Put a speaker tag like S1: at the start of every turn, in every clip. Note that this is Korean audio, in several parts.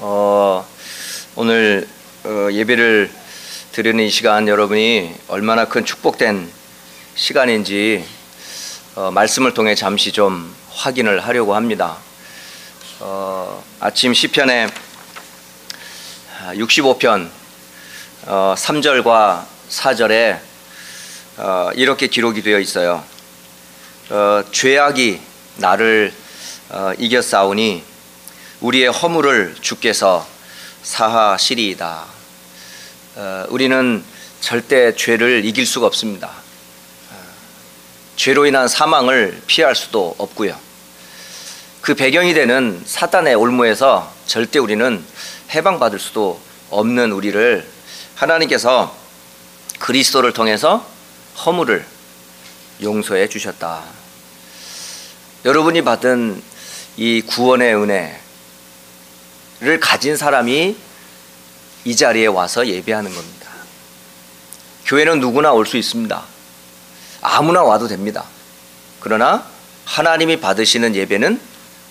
S1: 어, 오늘 어, 예배를 드리는 이 시간 여러분이 얼마나 큰 축복된 시간인지 어, 말씀을 통해 잠시 좀 확인을 하려고 합니다. 어, 아침 시편의 65편 어, 3절과 4절에 어, 이렇게 기록이 되어 있어요. 어, 죄악이 나를 어, 이겼사오니 우리의 허물을 주께서 사하시리이다. 어, 우리는 절대 죄를 이길 수가 없습니다. 어, 죄로 인한 사망을 피할 수도 없고요. 그 배경이 되는 사단의 올무에서 절대 우리는 해방받을 수도 없는 우리를 하나님께서 그리스도를 통해서 허물을 용서해 주셨다. 여러분이 받은 이 구원의 은혜 를 가진 사람이 이 자리에 와서 예배하는 겁니다. 교회는 누구나 올 수 있습니다. 아무나 와도 됩니다. 그러나 하나님이 받으시는 예배는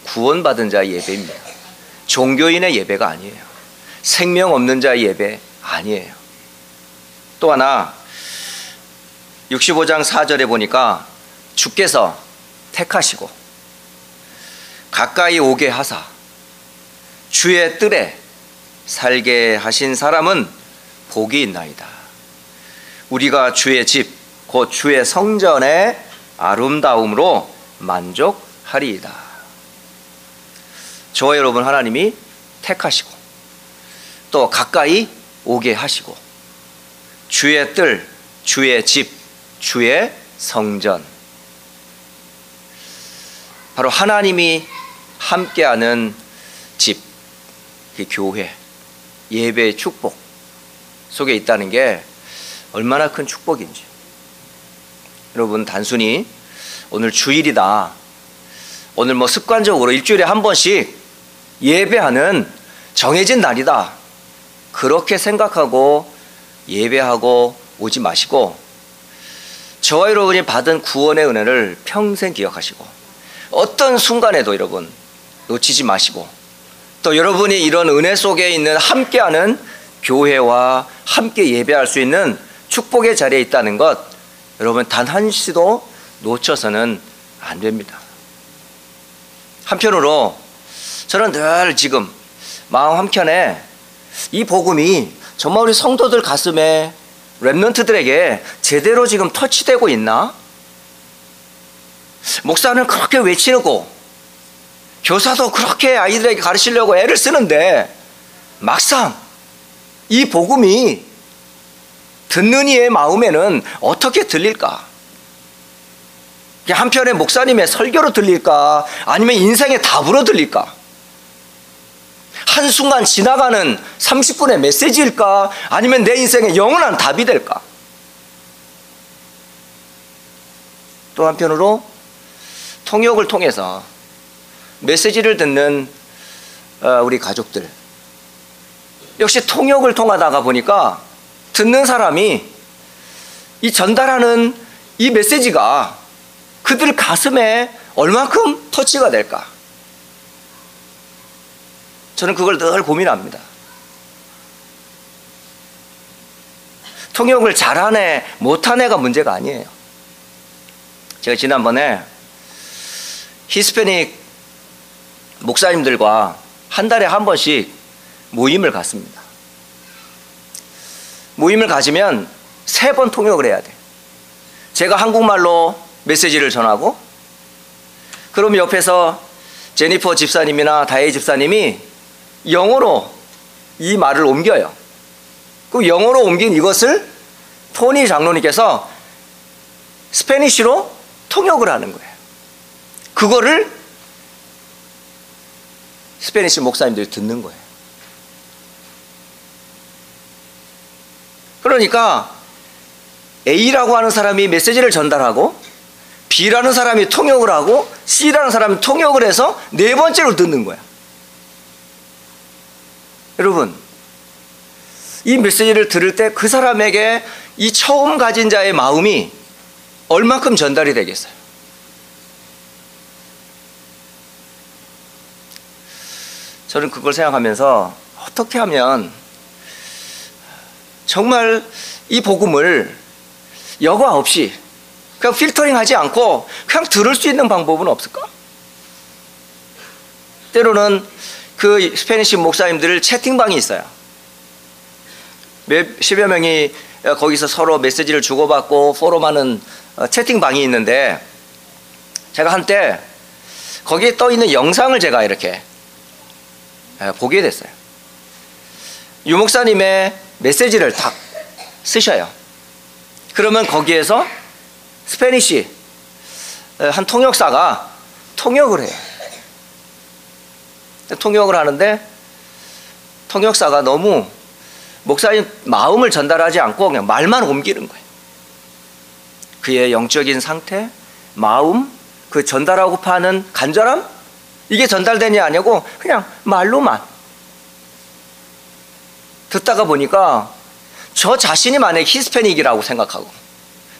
S1: 구원받은 자의 예배입니다. 종교인의 예배가 아니에요. 생명 없는 자의 예배 아니에요. 또 하나 65장 4절에 보니까 주께서 택하시고 가까이 오게 하사 주의 뜰에 살게 하신 사람은 복이 있나이다. 우리가 주의 집, 곧 주의 성전의 아름다움으로 만족하리이다. 저와 여러분 하나님이 택하시고 또 가까이 오게 하시고 주의 뜰, 주의 집, 주의 성전 바로 하나님이 함께하는 집, 그 교회, 예배의 축복 속에 있다는 게 얼마나 큰 축복인지. 여러분, 단순히 오늘 주일이다. 오늘 뭐 습관적으로 일주일에 한 번씩 예배하는 정해진 날이다. 그렇게 생각하고 예배하고 오지 마시고 저와 여러분이 받은 구원의 은혜를 평생 기억하시고 어떤 순간에도 여러분 놓치지 마시고 또 여러분이 이런 은혜 속에 있는 함께하는 교회와 함께 예배할 수 있는 축복의 자리에 있다는 것 여러분 단 한시도 놓쳐서는 안 됩니다. 한편으로 저는 늘 지금 마음 한켠에 이 복음이 정말 우리 성도들 가슴에 랩런트들에게 제대로 지금 터치되고 있나? 목사는 그렇게 외치고 교사도 그렇게 아이들에게 가르치려고 애를 쓰는데 막상 이 복음이 듣는 이의 마음에는 어떻게 들릴까? 한편에 목사님의 설교로 들릴까? 아니면 인생의 답으로 들릴까? 한순간 지나가는 30분의 메시지일까? 아니면 내 인생의 영원한 답이 될까? 또 한편으로 통역을 통해서 메시지를 듣는 어, 우리 가족들. 역시 통역을 통하다가 보니까 듣는 사람이 이 전달하는 이 메시지가 그들 가슴에 얼마큼 터치가 될까? 저는 그걸 늘 고민합니다. 통역을 잘하네, 못하네가 문제가 아니에요. 제가 지난번에 히스패닉 목사님들과 한 달에 한 번씩 모임을 갖습니다. 모임을 가지면 세 번 통역을 해야 돼. 제가 한국말로 메시지를 전하고, 그럼 옆에서 제니퍼 집사님이나 다혜 집사님이 영어로 이 말을 옮겨요. 그 영어로 옮긴 이것을 토니 장로님께서 Spanish로 통역을 하는 거예요. 그거를 Spanish 목사님들이 듣는 거예요. 그러니까 A라고 하는 사람이 메시지를 전달하고 B라는 사람이 통역을 하고 C라는 사람이 통역을 해서 네 번째로 듣는 거야. 여러분, 이 메시지를 들을 때 그 사람에게 이 처음 가진 자의 마음이 얼마큼 전달이 되겠어요? 저는 그걸 생각하면서 어떻게 하면 정말 이 복음을 여과 없이 그냥 필터링 하지 않고 그냥 들을 수 있는 방법은 없을까? 때로는 그 Spanish 목사님들 채팅방이 있어요. 몇 십여 명이 거기서 서로 메시지를 주고받고 포럼하는 어, 채팅방이 있는데 제가 한때 거기에 떠 있는 영상을 제가 이렇게 보게 됐어요. 유 목사님의 메시지를 딱 쓰셔요. 그러면 거기에서 Spanish 한 통역사가 통역을 해요. 통역을 하는데 통역사가 너무 목사님 마음을 전달하지 않고 그냥 말만 옮기는 거예요. 그의 영적인 상태, 마음, 그 전달하고파 하는 간절함 이게 전달되냐 아니고 그냥 말로만 듣다가 보니까 저 자신이 만약에 히스패닉이라고 생각하고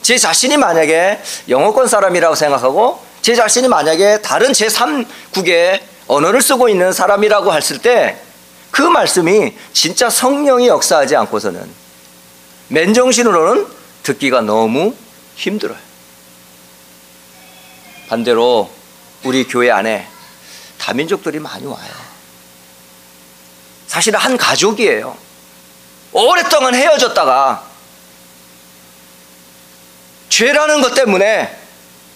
S1: 제 자신이 만약에 영어권 사람이라고 생각하고 제 자신이 만약에 다른 제3국의 언어를 쓰고 있는 사람이라고 했을 때 그 말씀이 진짜 성령이 역사하지 않고서는 맨정신으로는 듣기가 너무 힘들어요. 반대로 우리 교회 안에 다민족들이 많이 와요. 사실 한 가족이에요. 오랫동안 헤어졌다가 죄라는 것 때문에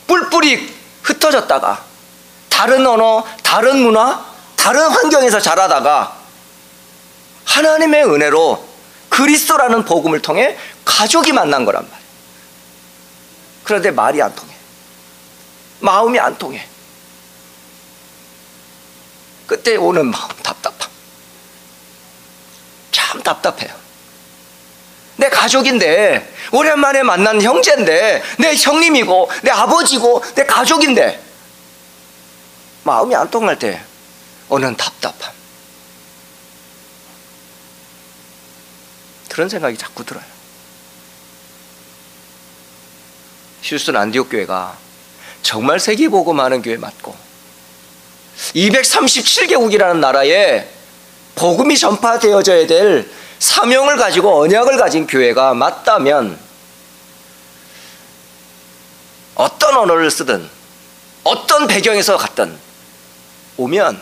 S1: 뿔뿔이 흩어졌다가 다른 언어, 다른 문화, 다른 환경에서 자라다가 하나님의 은혜로 그리스도라는 복음을 통해 가족이 만난 거란 말이에요. 그런데 말이 안 통해. 마음이 안 통해. 그때 오는 마음 답답함. 참 답답해요. 내 가족인데 오랜만에 만난 형제인데 내 형님이고 내 아버지고 내 가족인데 마음이 안 통할 때 오는 답답함. 그런 생각이 자꾸 들어요. 휴스턴 안디옥 교회가 정말 세계보고 많은 교회 맞고 237개국이라는 나라에 복음이 전파되어져야 될 사명을 가지고 언약을 가진 교회가 맞다면 어떤 언어를 쓰든 어떤 배경에서 갔든 오면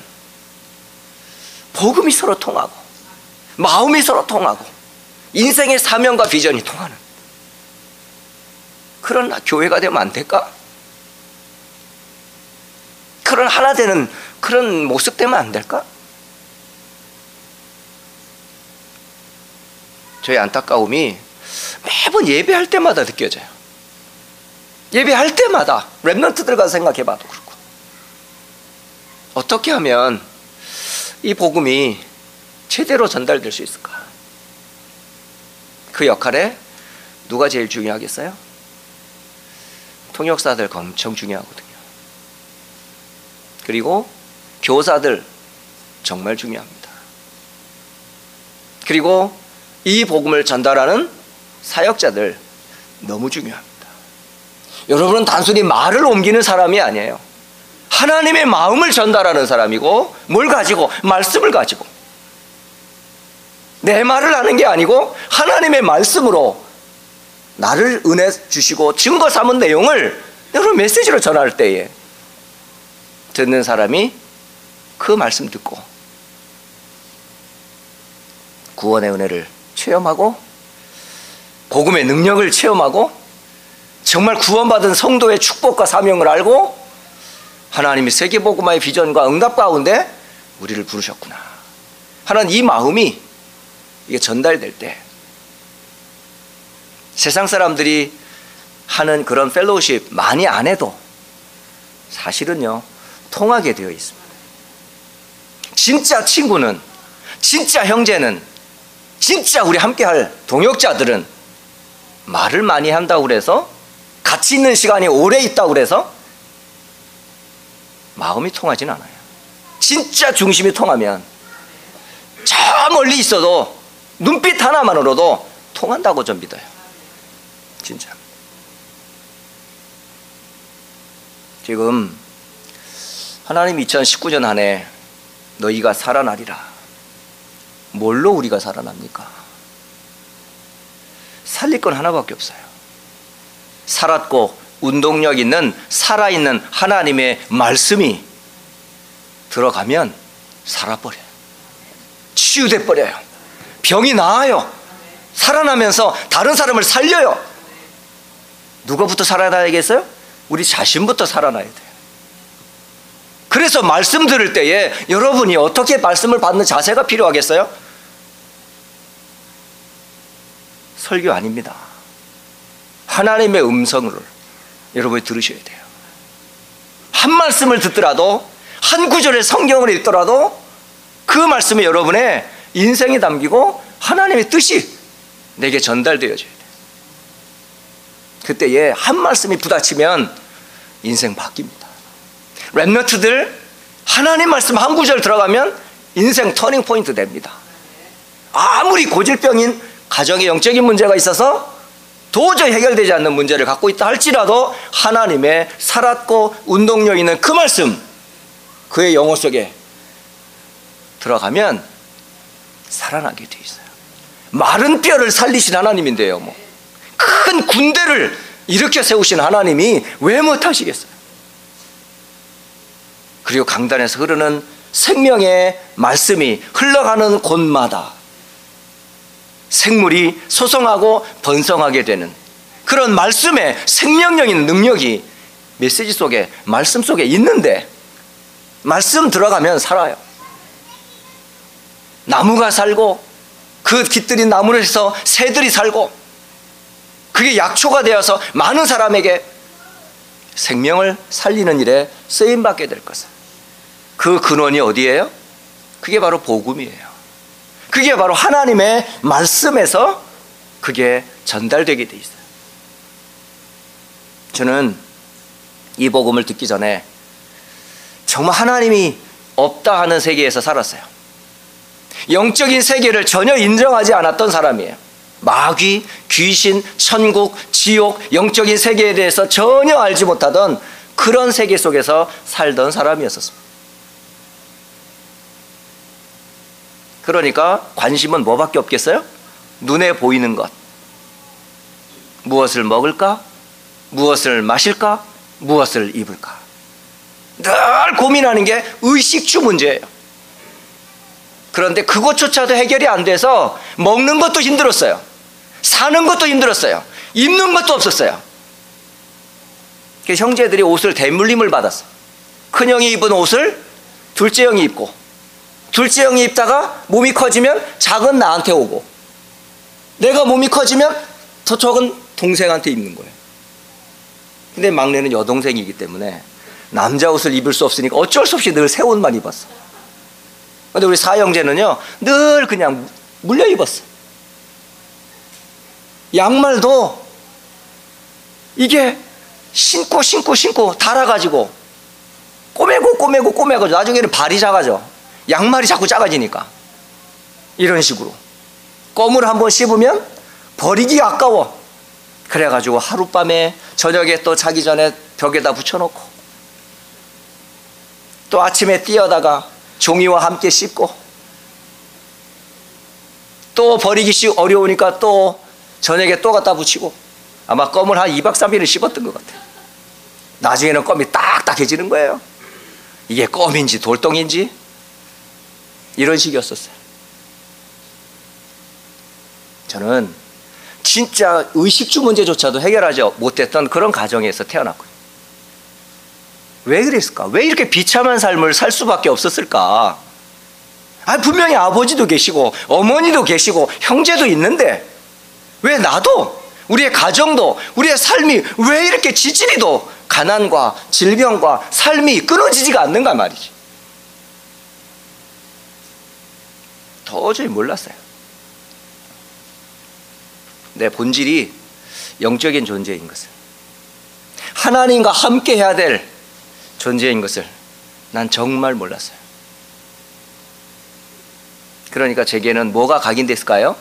S1: 복음이 서로 통하고 마음이 서로 통하고 인생의 사명과 비전이 통하는 그런 교회가 되면 안 될까? 그런 하나 되는 그런 모습 되면 안 될까? 저희 안타까움이 매번 예배할 때마다 느껴져요. 예배할 때마다 랩런트들과 생각해봐도 그렇고 어떻게 하면 이 복음이 제대로 전달될 수 있을까? 그 역할에 누가 제일 중요하겠어요? 통역사들 엄청 중요하거든요. 그리고 교사들 정말 중요합니다. 그리고 이 복음을 전달하는 사역자들 너무 중요합니다. 여러분은 단순히 말을 옮기는 사람이 아니에요. 하나님의 마음을 전달하는 사람이고 뭘 가지고 말씀을 가지고 내 말을 하는 게 아니고 하나님의 말씀으로 나를 은혜 주시고 증거 삼은 내용을 여러분 메시지로 전할 때에 듣는 사람이 그 말씀 듣고 구원의 은혜를 체험하고 복음의 능력을 체험하고 정말 구원받은 성도의 축복과 사명을 알고 하나님이 세계 복음화의 비전과 응답 가운데 우리를 부르셨구나. 하는 이 마음이 이게 전달될 때 세상 사람들이 하는 그런 펠로우십 많이 안 해도 사실은요 통하게 되어 있습니다. 진짜 친구는 진짜 형제는 진짜 우리 함께 할 동역자들은 말을 많이 한다고 그래서 같이 있는 시간이 오래 있다고 그래서 마음이 통하진 않아요. 진짜 중심이 통하면 저 멀리 있어도 눈빛 하나만으로도 통한다고 좀 믿어요. 진짜. 지금 하나님 2019년 한 해 너희가 살아나리라. 뭘로 우리가 살아납니까? 살릴 건 하나밖에 없어요. 살았고 운동력 있는 살아있는 하나님의 말씀이 들어가면 살아버려요. 치유돼 버려요. 병이 나아요. 살아나면서 다른 사람을 살려요. 누가부터 살아나야겠어요? 우리 자신부터 살아나야 돼요. 그래서 말씀 들을 때에 여러분이 어떻게 말씀을 받는 자세가 필요하겠어요? 설교 아닙니다. 하나님의 음성을 여러분이 들으셔야 돼요. 한 말씀을 듣더라도 한 구절의 성경을 읽더라도 그 말씀이 여러분의 인생에 담기고 하나님의 뜻이 내게 전달되어져야 돼요. 그때에 한 말씀이 부딪히면 인생 바뀝니다. 랩너트들 하나님 말씀 한 구절 들어가면 인생 터닝 포인트 됩니다. 아무리 고질병인 가정의 영적인 문제가 있어서 도저히 해결되지 않는 문제를 갖고 있다 할지라도 하나님의 살았고 운동력 있는 그 말씀 그의 영혼 속에 들어가면 살아나게 돼 있어요. 마른 뼈를 살리신 하나님인데요. 뭐. 큰 군대를 일으켜 세우신 하나님이 왜 못하시겠어요? 그리고 강단에서 흐르는 생명의 말씀이 흘러가는 곳마다 생물이 소성하고 번성하게 되는 그런 말씀의 생명력인 능력이 메시지 속에 말씀 속에 있는데 말씀 들어가면 살아요. 나무가 살고 그 깃들인 나무에서 새들이 살고 그게 약초가 되어서 많은 사람에게 생명을 살리는 일에 쓰임 받게 될 것을. 그 근원이 어디예요? 그게 바로 복음이에요. 그게 바로 하나님의 말씀에서 그게 전달되게 돼 있어요. 저는 이 복음을 듣기 전에 정말 하나님이 없다 하는 세계에서 살았어요. 영적인 세계를 전혀 인정하지 않았던 사람이에요. 마귀, 귀신, 천국, 지옥, 영적인 세계에 대해서 전혀 알지 못하던 그런 세계 속에서 살던 사람이었습니다. 그러니까 관심은 뭐밖에 없겠어요? 눈에 보이는 것. 무엇을 먹을까? 무엇을 마실까? 무엇을 입을까? 늘 고민하는 게 의식주 문제예요. 그런데 그것조차도 해결이 안 돼서 먹는 것도 힘들었어요. 사는 것도 힘들었어요. 입는 것도 없었어요. 형제들이 옷을 대물림을 받았어. 큰 형이 입은 옷을 둘째 형이 입고, 둘째 형이 입다가 몸이 커지면 작은 나한테 오고, 내가 몸이 커지면 더 적은 동생한테 입는 거예요. 근데 막내는 여동생이기 때문에 남자 옷을 입을 수 없으니까 어쩔 수 없이 늘 새 옷만 입었어. 근데 우리 사형제는요, 늘 그냥 물려 입었어. 양말도 이게 신고 신고 신고 달아가지고 꼬매고 꼬매고 꼬매고 나중에는 발이 작아져. 양말이 자꾸 작아지니까. 이런 식으로. 껌을 한번 씹으면 버리기 아까워. 그래가지고 하룻밤에 저녁에 또 자기 전에 벽에다 붙여놓고 또 아침에 뛰어다가 종이와 함께 씹고 또 버리기 어려우니까 또 저녁에 또 갖다 붙이고 아마 껌을 한 2박 3일을 씹었던 것 같아요. 나중에는 껌이 딱딱해지는 거예요. 이게 껌인지 돌덩인지 이런 식이었었어요. 저는 진짜 의식주 문제조차도 해결하지 못했던 그런 가정에서 태어났거든요. 왜 그랬을까? 왜 이렇게 비참한 삶을 살 수밖에 없었을까? 아, 분명히 아버지도 계시고, 어머니도 계시고, 형제도 있는데, 왜 나도, 우리의 가정도, 우리의 삶이 왜 이렇게 지질이도 가난과 질병과 삶이 끊어지지가 않는가 말이지. 도저히 몰랐어요. 내 본질이 영적인 존재인 것을. 하나님과 함께 해야 될 존재인 것을 난 정말 몰랐어요. 그러니까 제게는 뭐가 각인됐을까요?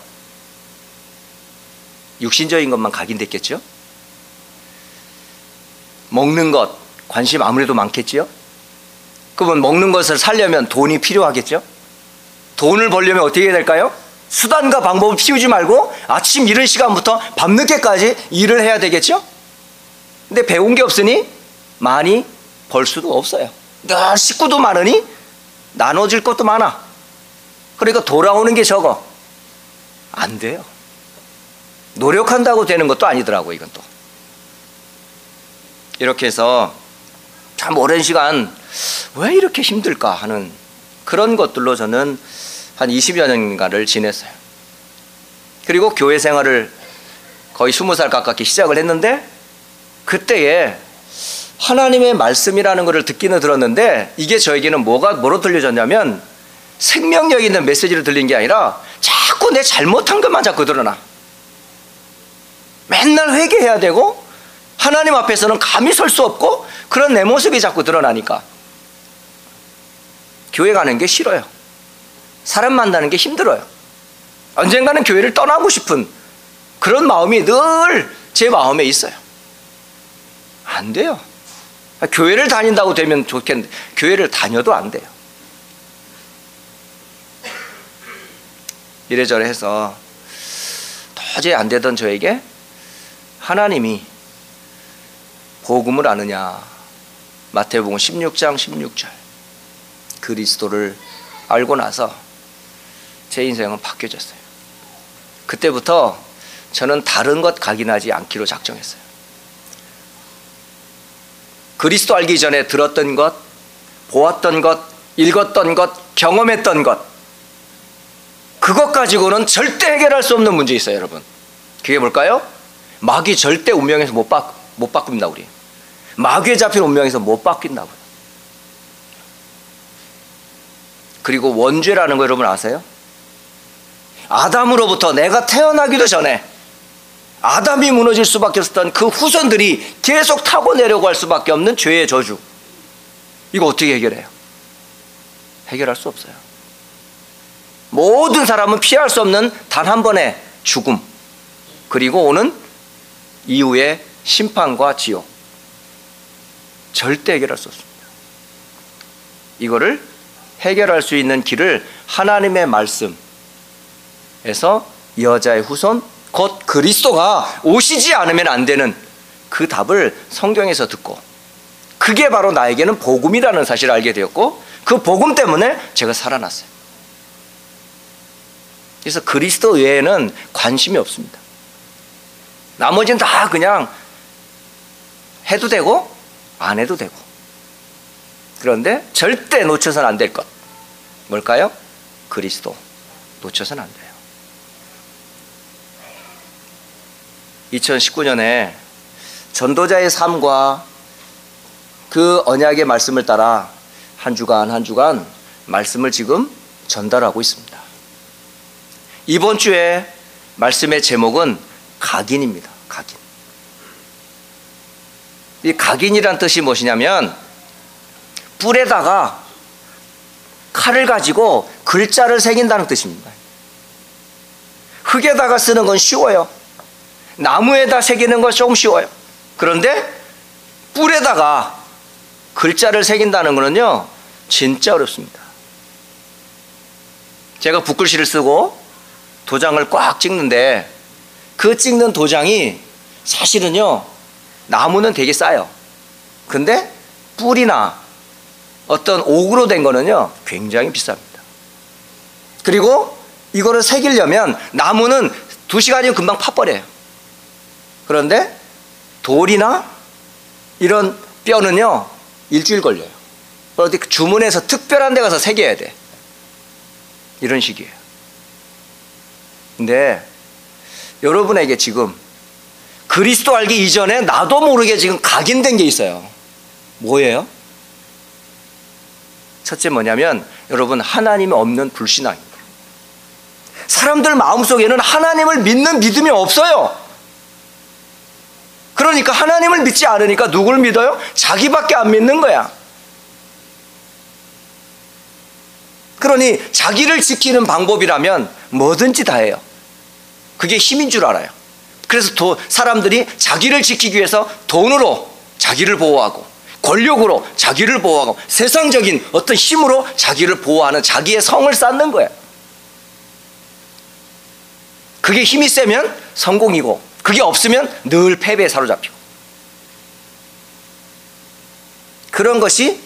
S1: 육신적인 것만 각인됐겠죠? 먹는 것, 관심 아무래도 많겠지요? 그러면 먹는 것을 살려면 돈이 필요하겠죠? 돈을 벌려면 어떻게 해야 될까요? 수단과 방법을 피우지 말고 아침 이른 시간부터 밤늦게까지 일을 해야 되겠죠? 근데 배운 게 없으니 많이 벌 수도 없어요. 늘 식구도 많으니 나눠질 것도 많아. 그러니까 돌아오는 게 적어. 안 돼요. 노력한다고 되는 것도 아니더라고, 이건 또. 이렇게 해서 참 오랜 시간 왜 이렇게 힘들까 하는 그런 것들로 저는 한 20여 년간을 지냈어요. 그리고 교회 생활을 거의 20살 가깝게 시작을 했는데 그때에 하나님의 말씀이라는 것을 듣기는 들었는데 이게 저에게는 뭐가 뭐로 들려졌냐면 생명력 있는 메시지를 들린 게 아니라 자꾸 내 잘못한 것만 자꾸 드러나. 맨날 회개해야 되고 하나님 앞에서는 감히 설 수 없고 그런 내 모습이 자꾸 드러나니까 교회 가는 게 싫어요. 사람 만나는 게 힘들어요. 언젠가는 교회를 떠나고 싶은 그런 마음이 늘 제 마음에 있어요. 안 돼요. 교회를 다닌다고 되면 좋겠는데 교회를 다녀도 안 돼요. 이래저래 해서 도저히 안 되던 저에게 하나님이 복음을 아느냐 마태복음 16장 16절 그리스도를 알고 나서 제 인생은 바뀌어졌어요. 그때부터 저는 다른 것 각인하지 않기로 작정했어요. 그리스도 알기 전에 들었던 것, 보았던 것, 읽었던 것, 경험했던 것, 그것 가지고는 절대 해결할 수 없는 문제 있어요, 여러분. 그게 뭘까요? 마귀 절대 운명에서 못, 바, 못 바꾼다, 우리. 마귀에 잡힌 운명에서 못 바뀐다고요. 그리고 원죄라는 거 여러분 아세요? 아담으로부터 내가 태어나기도 전에 아담이 무너질 수밖에 없었던 그 후손들이 계속 타고 내려고 할 수밖에 없는 죄의 저주. 이거 어떻게 해결해요? 해결할 수 없어요. 모든 사람은 피할 수 없는 단 한 번의 죽음. 그리고 오는 이후의 심판과 지옥. 절대 해결할 수 없습니다. 이거를 해결할 수 있는 길을 하나님의 말씀에서 여자의 후손 곧 그리스도가 오시지 않으면 안 되는 그 답을 성경에서 듣고 그게 바로 나에게는 복음이라는 사실을 알게 되었고 그 복음 때문에 제가 살아났어요. 그래서 그리스도 외에는 관심이 없습니다. 나머지는 다 그냥 해도 되고 안 해도 되고 그런데 절대 놓쳐서는 안 될 것. 뭘까요? 그리스도. 놓쳐서는 안 돼요. 2019년에 전도자의 삶과 그 언약의 말씀을 따라 한 주간 한 주간 말씀을 지금 전달하고 있습니다. 이번 주에 말씀의 제목은 각인입니다. 각인. 이 각인이란 뜻이 무엇이냐면 뿔에다가 칼을 가지고 글자를 새긴다는 뜻입니다. 흙에다가 쓰는 건 쉬워요. 나무에다 새기는 건 조금 쉬워요. 그런데 뿔에다가 글자를 새긴다는 것은요, 진짜 어렵습니다. 제가 붓글씨를 쓰고 도장을 꽉 찍는데 그 찍는 도장이 사실은요, 나무는 되게 싸요. 근데 뿔이나 어떤 옥으로 된 거는요, 굉장히 비쌉니다. 그리고 이거를 새기려면 나무는 두 시간이면 금방 파버려요. 그런데 돌이나 이런 뼈는요, 일주일 걸려요. 어디 주문해서 특별한 데 가서 새겨야 돼. 이런 식이에요. 근데 여러분에게 지금 그리스도 알기 이전에 나도 모르게 지금 각인된 게 있어요. 뭐예요? 첫째 뭐냐면 여러분 하나님이 없는 불신앙입니다. 사람들 마음속에는 하나님을 믿는 믿음이 없어요. 그러니까 하나님을 믿지 않으니까 누굴 믿어요? 자기밖에 안 믿는 거야. 그러니 자기를 지키는 방법이라면 뭐든지 다 해요. 그게 힘인 줄 알아요. 그래서 도, 사람들이 자기를 지키기 위해서 돈으로 자기를 보호하고 권력으로 자기를 보호하고 세상적인 어떤 힘으로 자기를 보호하는 자기의 성을 쌓는 거예요. 그게 힘이 세면 성공이고 그게 없으면 늘 패배에 사로잡히고 그런 것이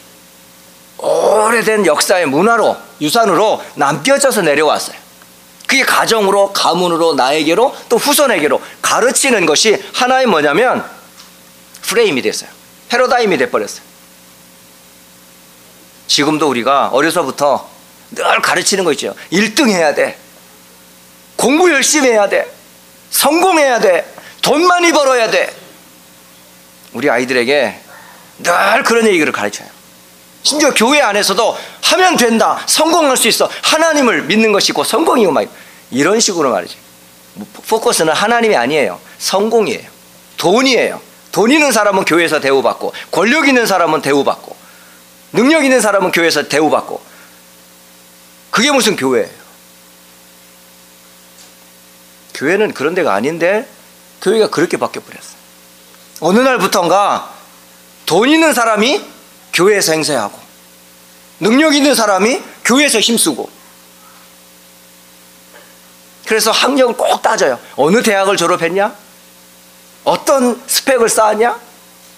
S1: 오래된 역사의 문화로 유산으로 남겨져서 내려왔어요. 그게 가정으로 가문으로 나에게로 또 후손에게로 가르치는 것이 하나의 뭐냐면 프레임이 됐어요. 패러다임이 돼버렸어요. 지금도 우리가 어려서부터 늘 가르치는 거 있죠. 1등 해야 돼. 공부 열심히 해야 돼. 성공해야 돼. 돈 많이 벌어야 돼. 우리 아이들에게 늘 그런 얘기를 가르쳐요. 심지어 교회 안에서도 하면 된다. 성공할 수 있어. 하나님을 믿는 것이 고 성공이고 막 이런 식으로 말이지. 뭐 포커스는 하나님이 아니에요. 성공이에요. 돈이에요. 돈 있는 사람은 교회에서 대우받고 권력 있는 사람은 대우받고 능력 있는 사람은 교회에서 대우받고 그게 무슨 교회예요? 교회는 그런 데가 아닌데 교회가 그렇게 바뀌어 버렸어요. 어느 날부턴가 돈 있는 사람이 교회에서 행세하고 능력 있는 사람이 교회에서 힘쓰고 그래서 학력을 꼭 따져요. 어느 대학을 졸업했냐? 어떤 스펙을 쌓았냐?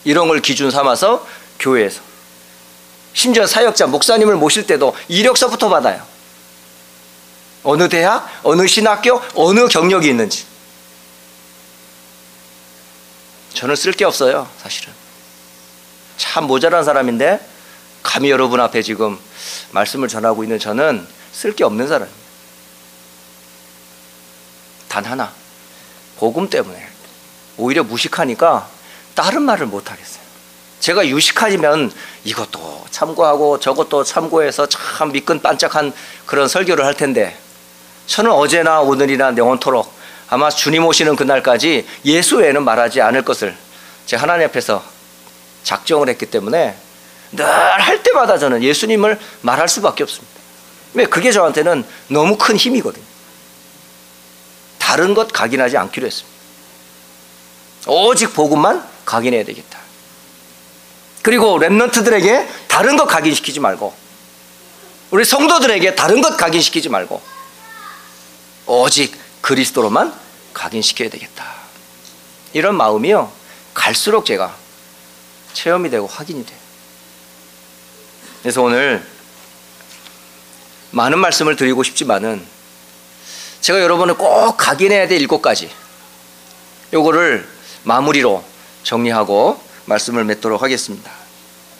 S1: 이런 걸 기준 삼아서 교회에서 심지어 사역자 목사님을 모실 때도 이력서부터 받아요. 어느 대학, 어느 신학교, 어느 경력이 있는지. 저는 쓸 게 없어요, 사실은. 참 모자란 사람인데, 감히 여러분 앞에 지금 말씀을 전하고 있는 저는 쓸 게 없는 사람입니다. 단 하나. 복음 때문에. 오히려 무식하니까 다른 말을 못 하겠어요. 제가 유식하면 이것도 참고하고 저것도 참고해서 참 미끈 반짝한 그런 설교를 할 텐데 저는 어제나 오늘이나 영원토록 아마 주님 오시는 그날까지 예수 외에는 말하지 않을 것을 제 하나님 앞에서 작정을 했기 때문에 늘 할 때마다 저는 예수님을 말할 수밖에 없습니다. 왜 그게 저한테는 너무 큰 힘이거든요. 다른 것 각인하지 않기로 했습니다. 오직 복음만 각인해야 되겠다. 그리고 랩런트들에게 다른 것 각인시키지 말고 우리 성도들에게 다른 것 각인시키지 말고 오직 그리스도로만 각인시켜야 되겠다. 이런 마음이요. 갈수록 제가 체험이 되고 확인이 돼요. 그래서 오늘 많은 말씀을 드리고 싶지만은 제가 여러분을 꼭 각인해야 될 일곱 가지 요거를 마무리로 정리하고 말씀을 맺도록 하겠습니다.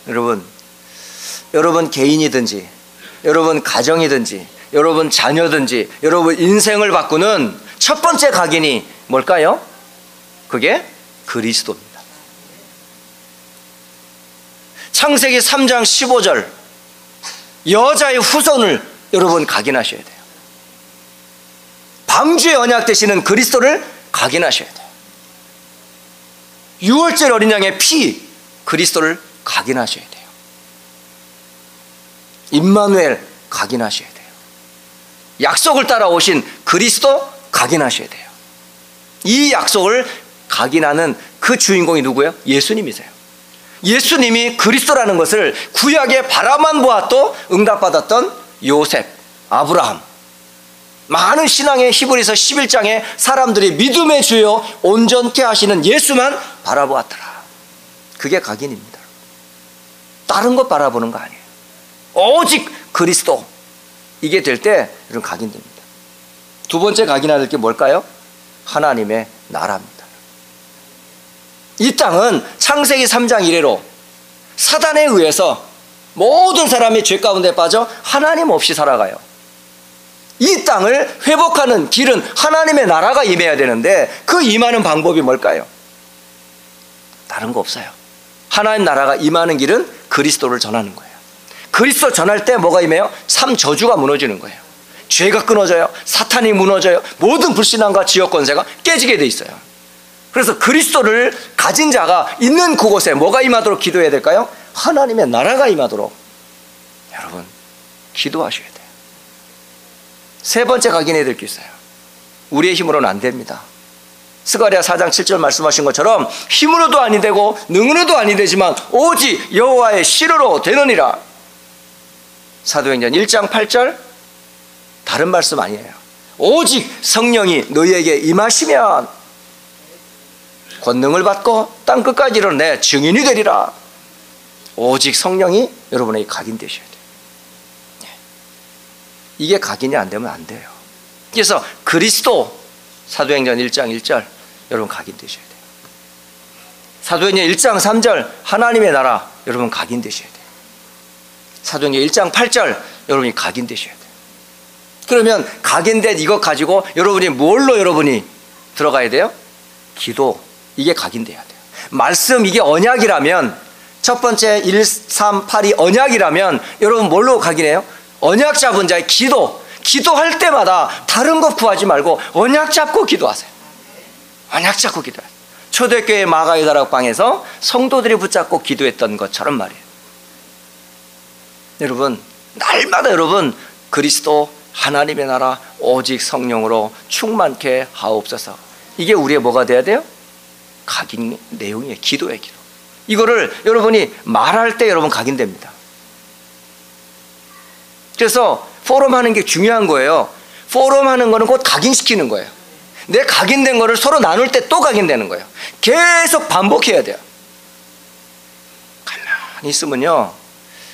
S1: 여러분, 여러분 개인이든지, 여러분 가정이든지, 여러분 자녀든지, 여러분 인생을 바꾸는 첫 번째 각인이 뭘까요? 그게 그리스도입니다. 창세기 3장 15절, 여자의 후손을 여러분 각인하셔야 돼요. 방주의 언약 되시는 그리스도를 각인하셔야 돼요. 유월절 어린 양의 피 그리스도를 각인하셔야 돼요. 임마누엘 각인하셔야 돼요. 약속을 따라 오신 그리스도 각인하셔야 돼요. 이 약속을 각인하는 그 주인공이 누구예요? 예수님이세요. 예수님이 그리스도라는 것을 구약의 바라만 보아도 응답받았던 요셉, 아브라함, 많은 신앙의 히브리서 11장에 사람들이 믿음의 주요 온전케 하시는 예수만 바라보았더라. 그게 각인입니다. 다른 것 바라보는 거 아니에요. 오직 그리스도. 이게 될 때 이런 각인됩니다. 두 번째 될게 뭘까요? 하나님의 나라입니다. 이 땅은 창세기 3장 이래로 사단에 의해서 모든 사람이 죄 가운데 빠져 하나님 없이 살아가요. 이 땅을 회복하는 길은 하나님의 나라가 임해야 되는데 그 임하는 방법이 뭘까요? 다른 거 없어요. 하나님 나라가 임하는 길은 그리스도를 전하는 거예요. 그리스도 전할 때 뭐가 임해요? 삼 저주가 무너지는 거예요. 죄가 끊어져요. 사탄이 무너져요. 모든 불신앙과 지역 권세가 깨지게 돼 있어요. 그래서 그리스도를 가진 자가 있는 그곳에 뭐가 임하도록 기도해야 될까요? 하나님의 나라가 임하도록 여러분 기도하셔야 돼요. 세 번째 각인해야 될 게 있어요. 우리의 힘으로는 안 됩니다. 스가랴 4장 7절 말씀하신 것처럼 힘으로도 아니 되고 능으로도 아니 되지만 오직 여호와의 시로로 되느니라. 사도행전 1장 8절 다른 말씀 아니에요. 오직 성령이 너희에게 임하시면 권능을 받고 땅 끝까지 이르내 증인이 되리라. 오직 성령이 여러분에게 각인되셔야 돼요. 네. 이게 각인이 안 되면 안 돼요. 그래서 그리스도 사도행전 1장 1절 여러분 각인되셔야 돼요. 사도행전 1장 3절 하나님의 나라 여러분 각인되셔야 돼요. 사도행전 1장 8절 여러분이 각인되셔야 돼요. 그러면 각인된 이것 가지고 여러분이 뭘로 여러분이 들어가야 돼요? 기도 이게 각인돼야 돼요. 말씀 이게 언약이라면 첫 번째 1, 3, 8이 언약이라면 여러분 뭘로 각인해요? 언약 잡은 자의 기도. 기도할 때마다 다른 것 구하지 말고 언약 잡고 기도하세요. 언약 잡고 기도하세요. 초대교회 마가의 다락방에서 성도들이 붙잡고 기도했던 것처럼 말이에요. 여러분, 날마다 여러분 그리스도 하나님의 나라 오직 성령으로 충만케 하옵소서. 이게 우리의 뭐가 돼야 돼요? 각인 내용이에요. 기도의 기도. 이거를 여러분이 말할 때 여러분 각인됩니다. 그래서 포럼 하는 게 중요한 거예요. 포럼 하는 거는 곧 각인시키는 거예요. 내 각인된 거를 서로 나눌 때 또 각인되는 거예요. 계속 반복해야 돼요. 가만히 있으면요.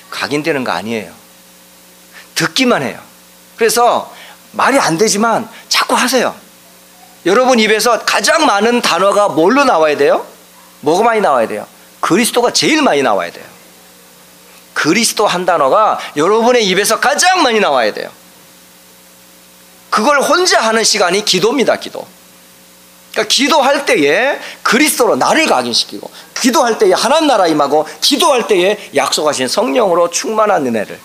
S1: 각인되는 거 아니에요. 듣기만 해요. 그래서 말이 안 되지만 자꾸 하세요. 여러분 입에서 가장 많은 단어가 뭘로 나와야 돼요? 뭐가 많이 나와야 돼요? 그리스도가 제일 많이 나와야 돼요. 그리스도 한 단어가 여러분의 입에서 가장 많이 나와야 돼요. 그걸 혼자 하는 시간이 기도입니다, 기도. 그러니까 기도할 때에 그리스도로 나를 각인시키고, 기도할 때에 하나님 나라 임하고, 기도할 때에 약속하신 성령으로 충만한 은혜를.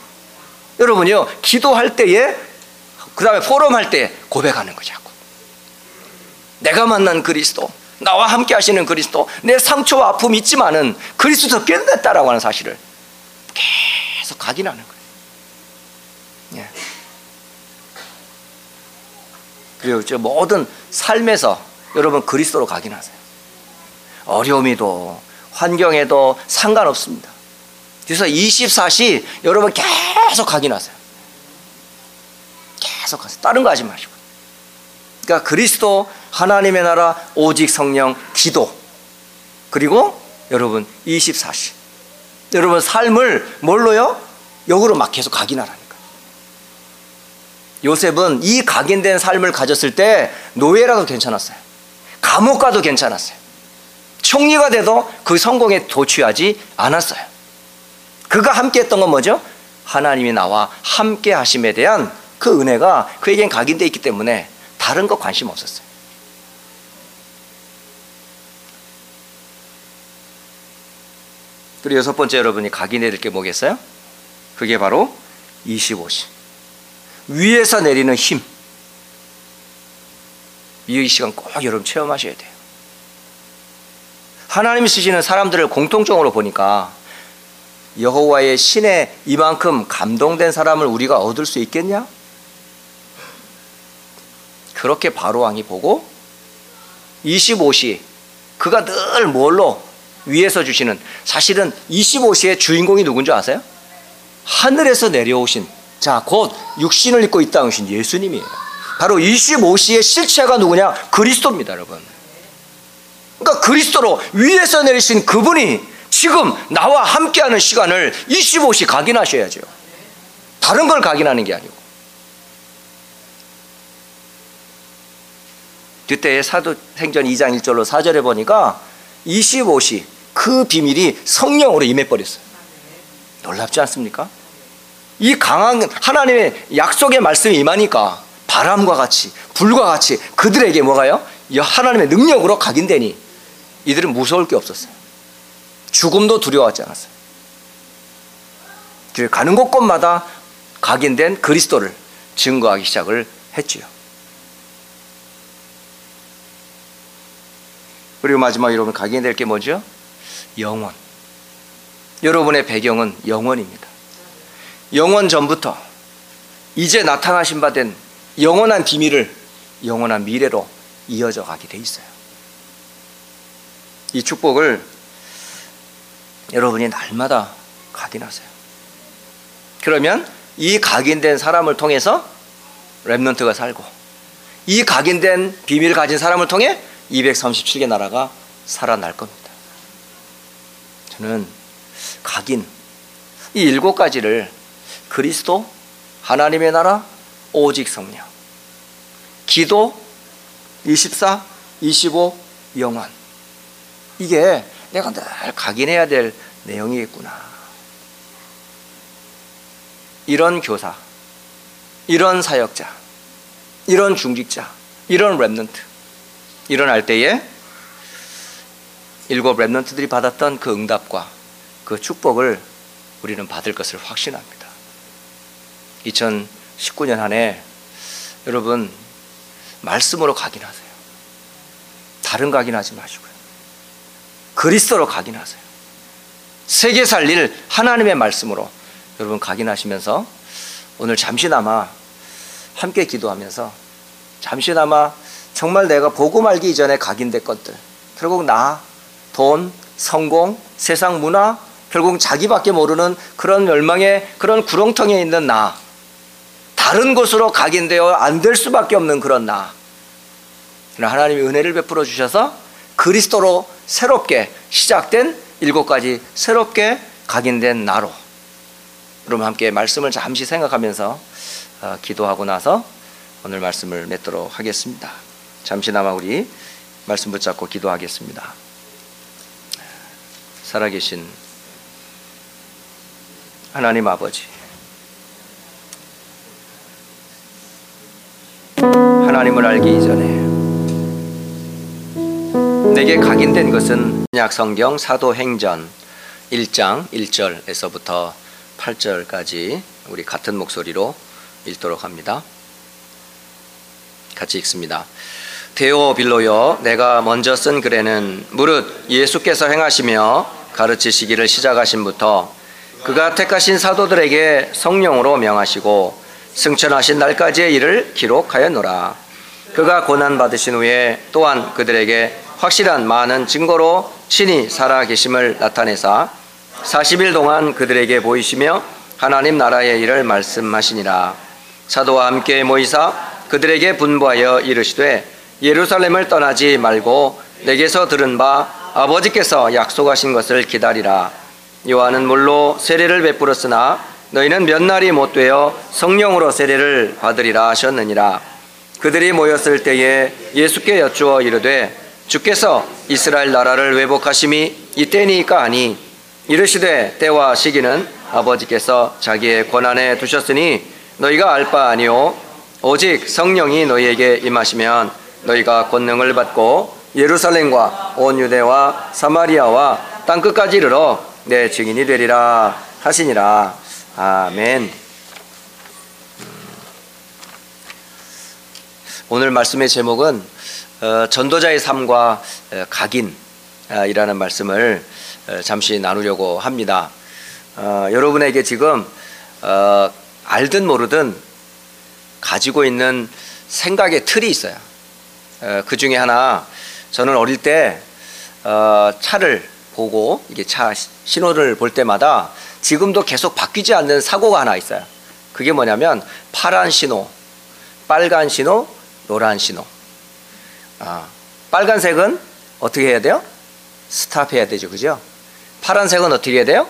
S1: 여러분요, 기도할 때에, 그 다음에 포럼 할때 고백하는 거죠. 내가 만난 그리스도, 나와 함께 하시는 그리스도, 내 상처와 아픔 있지만은 그리스도 깨닫다라고 하는 사실을 계속 각인하는 거예요. 예. 그리고 저 모든 삶에서 여러분 그리스도로 각인하세요. 어려움에도 환경에도 상관없습니다. 그래서 24시 여러분 계속 각인하세요. 계속 하세요. 다른 거 하지 마시고. 그러니까 그리스도 하나님의 나라 오직 성령 기도 그리고 여러분 24시 여러분 삶을 뭘로요? 역으로 막 계속 각인하라니까. 요셉은 이 각인된 삶을 가졌을 때 노예라도 괜찮았어요. 감옥 가도 괜찮았어요. 총리가 돼도 그 성공에 도취하지 않았어요. 그가 함께 했던 건 뭐죠? 하나님이 나와 함께 하심에 대한 그 은혜가 그에겐 각인되어 있기 때문에 다른 거 관심 없었어요 그리고 여섯 번째 여러분이 각인해야 될 게 뭐겠어요? 그게 바로 25시. 위에서 내리는 힘. 이 시간 꼭 여러분 체험하셔야 돼요. 하나님이 쓰시는 사람들을 공통적으로 보니까 여호와의 신에 이만큼 감동된 사람을 우리가 얻을 수 있겠냐? 그렇게 바로 왕이 보고 25시 그가 늘 뭘로 위에서 주시는 사실은 25시의 주인공이 누군지 아세요? 하늘에서 내려오신 자, 곧 육신을 입고 이 땅에 오신 예수님이에요. 바로 25시의 실체가 누구냐? 그리스도입니다, 여러분. 그러니까 그리스도로 위에서 내리신 그분이 지금 나와 함께하는 시간을 25시 각인하셔야죠. 다른 걸 각인하는 게 아니고. 그때 사도행전 2장 1절로 4절에 보니까 25시 그 비밀이 성령으로 임해버렸어요. 놀랍지 않습니까? 이 강한 하나님의 약속의 말씀이 임하니까 바람과 같이 불과 같이 그들에게 뭐가요? 하나님의 능력으로 각인되니 이들은 무서울 게 없었어요. 죽음도 두려워하지 않았어요. 가는 곳곳마다 각인된 그리스도를 증거하기 시작을 했지요. 그리고 마지막 여러분 각인될 게 뭐죠? 영원. 여러분의 배경은 영원입니다. 영원 전부터 이제 나타나신 바 된 영원한 비밀을 영원한 미래로 이어져 가게 돼 있어요. 이 축복을 여러분이 날마다 각인하세요. 그러면 이 각인된 사람을 통해서 랩넌트가 살고 이 각인된 비밀을 가진 사람을 통해 237개 나라가 살아날 겁니다. 저는 각인 이 일곱 가지를 그리스도 하나님의 나라 오직 성령 기도 24 25 영원 이게 내가 늘 각인해야 될 내용이겠구나. 이런 교사, 이런 사역자, 이런 중직자, 이런 remnant 일어날 때에 일곱 remnant들이 받았던 그 응답과 그 축복을 우리는 받을 것을 확신합니다. 2019년 한 해 여러분 말씀으로 각인하세요. 다른 각인하지 마시고요. 그리스도로 각인하세요. 세계 살릴 하나님의 말씀으로 여러분 각인하시면서 오늘 잠시나마 함께 기도하면서 잠시나마 정말 내가 보고 말기 이전에 각인된 것들 결국 나, 돈, 성공, 세상 문화 결국 자기밖에 모르는 그런 멸망의 그런 구렁텅이에 있는 나 다른 곳으로 각인되어 안 될 수밖에 없는 그런 나 하나님이 은혜를 베풀어 주셔서 그리스도로 새롭게 시작된 일곱 가지 새롭게 각인된 나로 여러분 함께 말씀을 잠시 생각하면서 어, 기도하고 나서 오늘 말씀을 맺도록 하겠습니다. 잠시나마 우리 말씀 붙잡고 기도하겠습니다. 살아계신 하나님 아버지 하나님을 알기 이전에 내게 각인된 것은 약성경 사도행전 1장 1절에서부터 8절까지 우리 같은 목소리로 읽도록 합니다. 같이 읽습니다. 데오 빌로여 내가 먼저 쓴 글에는 무릇 예수께서 행하시며 가르치시기를 시작하신부터 그가 택하신 사도들에게 성령으로 명하시고 승천하신 날까지의 일을 기록하였노라. 그가 고난 받으신 후에 또한 그들에게 확실한 많은 증거로 친히 살아 계심을 나타내사 40일 동안 그들에게 보이시며 하나님 나라의 일을 말씀하시니라. 사도와 함께 모이사 그들에게 분부하여 이르시되 예루살렘을 떠나지 말고 내게서 들은 바 아버지께서 약속하신 것을 기다리라. 요한은 물로 세례를 베풀었으나 너희는 몇 날이 못 되어 성령으로 세례를 받으리라 하셨느니라. 그들이 모였을 때에 예수께 여쭈어 이르되 주께서 이스라엘 나라를 회복하심이 이때니까 하니 이르시되 때와 시기는 아버지께서 자기의 권한에 두셨으니 너희가 알 바 아니요 오직 성령이 너희에게 임하시면 너희가 권능을 받고 예루살렘과 온 유대와 사마리아와 땅 끝까지 이르러 내 증인이 되리라 하시니라 아멘. 오늘 말씀의 제목은 어, 전도자의 삶과 어, 각인이라는 말씀을 잠시 나누려고 합니다. 어, 여러분에게 지금 어, 알든 모르든 가지고 있는 생각의 틀이 있어요. 어, 그 중에 하나 저는 어릴 때 어, 차를 보고 이게 차 신호를 볼 때마다 지금도 계속 바뀌지 않는 사고가 하나 있어요. 그게 뭐냐면 파란 신호, 빨간 신호, 노란 신호. 아, 빨간색은 어떻게 해야 돼요? 스탑해야 되죠, 그죠? 파란색은 어떻게 해야 돼요?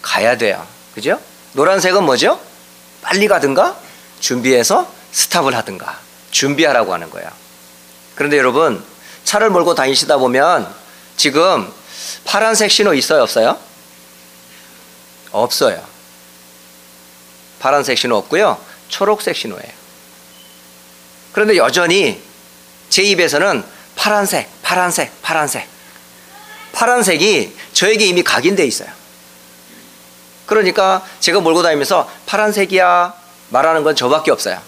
S1: 가야 돼요. 그죠? 노란색은 뭐죠? 빨리 가든가 준비해서 스탑을 하든가 준비하라고 하는 거예요. 그런데 여러분 차를 몰고 다니시다 보면 지금 파란색 신호 있어요, 없어요? 없어요. 파란색 신호 없고요. 초록색 신호예요. 그런데 여전히 제 입에서는 파란색, 파란색, 파란색. 파란색이 저에게 이미 각인돼 있어요. 그러니까 제가 몰고 다니면서 파란색이야 말하는 건 저밖에 없어요.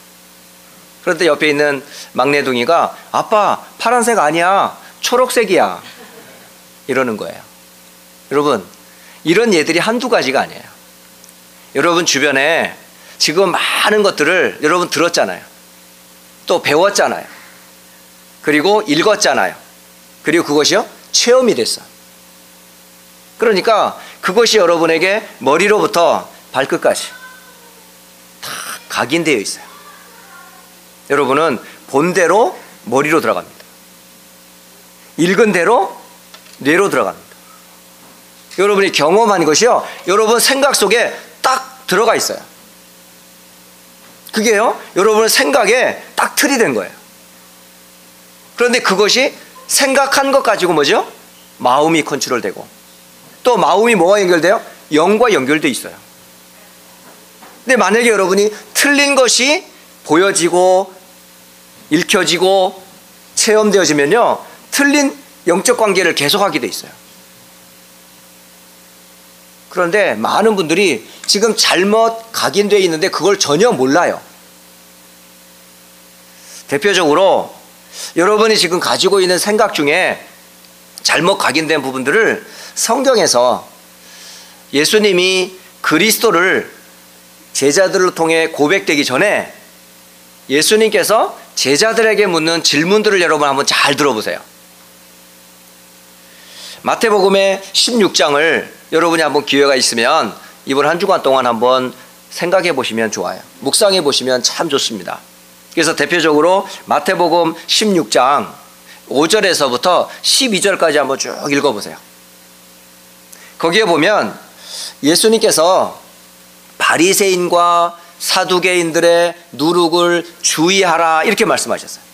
S1: 그런데 옆에 있는 막내둥이가 아빠 파란색 아니야 초록색이야 이러는 거예요. 여러분 이런 예들이 한두 가지가 아니에요. 여러분 주변에 지금 많은 것들을 여러분 들었잖아요. 또 배웠잖아요. 그리고 읽었잖아요. 그리고 그것이요 체험이 됐어. 그러니까 그것이 여러분에게 머리로부터 발끝까지 다 각인되어 있어요. 여러분은 본대로 머리로 들어갑니다. 읽은 대로 뇌로 들어갑니다. 여러분이 경험한 것이요. 여러분 생각 속에 딱 들어가 있어요. 그게요. 여러분 생각에 딱 틀이 된 거예요. 그런데 그것이 생각한 것 가지고 뭐죠? 마음이 컨트롤되고 또 마음이 뭐가 연결돼요? 영과 연결돼 있어요. 근데 만약에 여러분이 틀린 것이 보여지고 읽혀지고 체험되어지면요 틀린 영적 관계를 계속하게 돼 있어요. 그런데 많은 분들이 지금 잘못 각인되어 있는데 그걸 전혀 몰라요. 대표적으로 여러분이 지금 가지고 있는 생각 중에 잘못 각인된 부분들을 성경에서 예수님이 그리스도를 제자들을 통해 고백되기 전에 예수님께서 제자들에게 묻는 질문들을 여러분 한번 잘 들어보세요. 마태복음의 16장을 여러분이 한번 기회가 있으면 이번 한 주간 동안 한번 생각해 보시면 좋아요. 묵상해 보시면 참 좋습니다. 그래서 대표적으로 마태복음 16장 5절에서부터 12절까지 한번 쭉 읽어보세요. 거기에 보면 예수님께서 바리새인과 사두개인들의 누룩을 주의하라 이렇게 말씀하셨어요.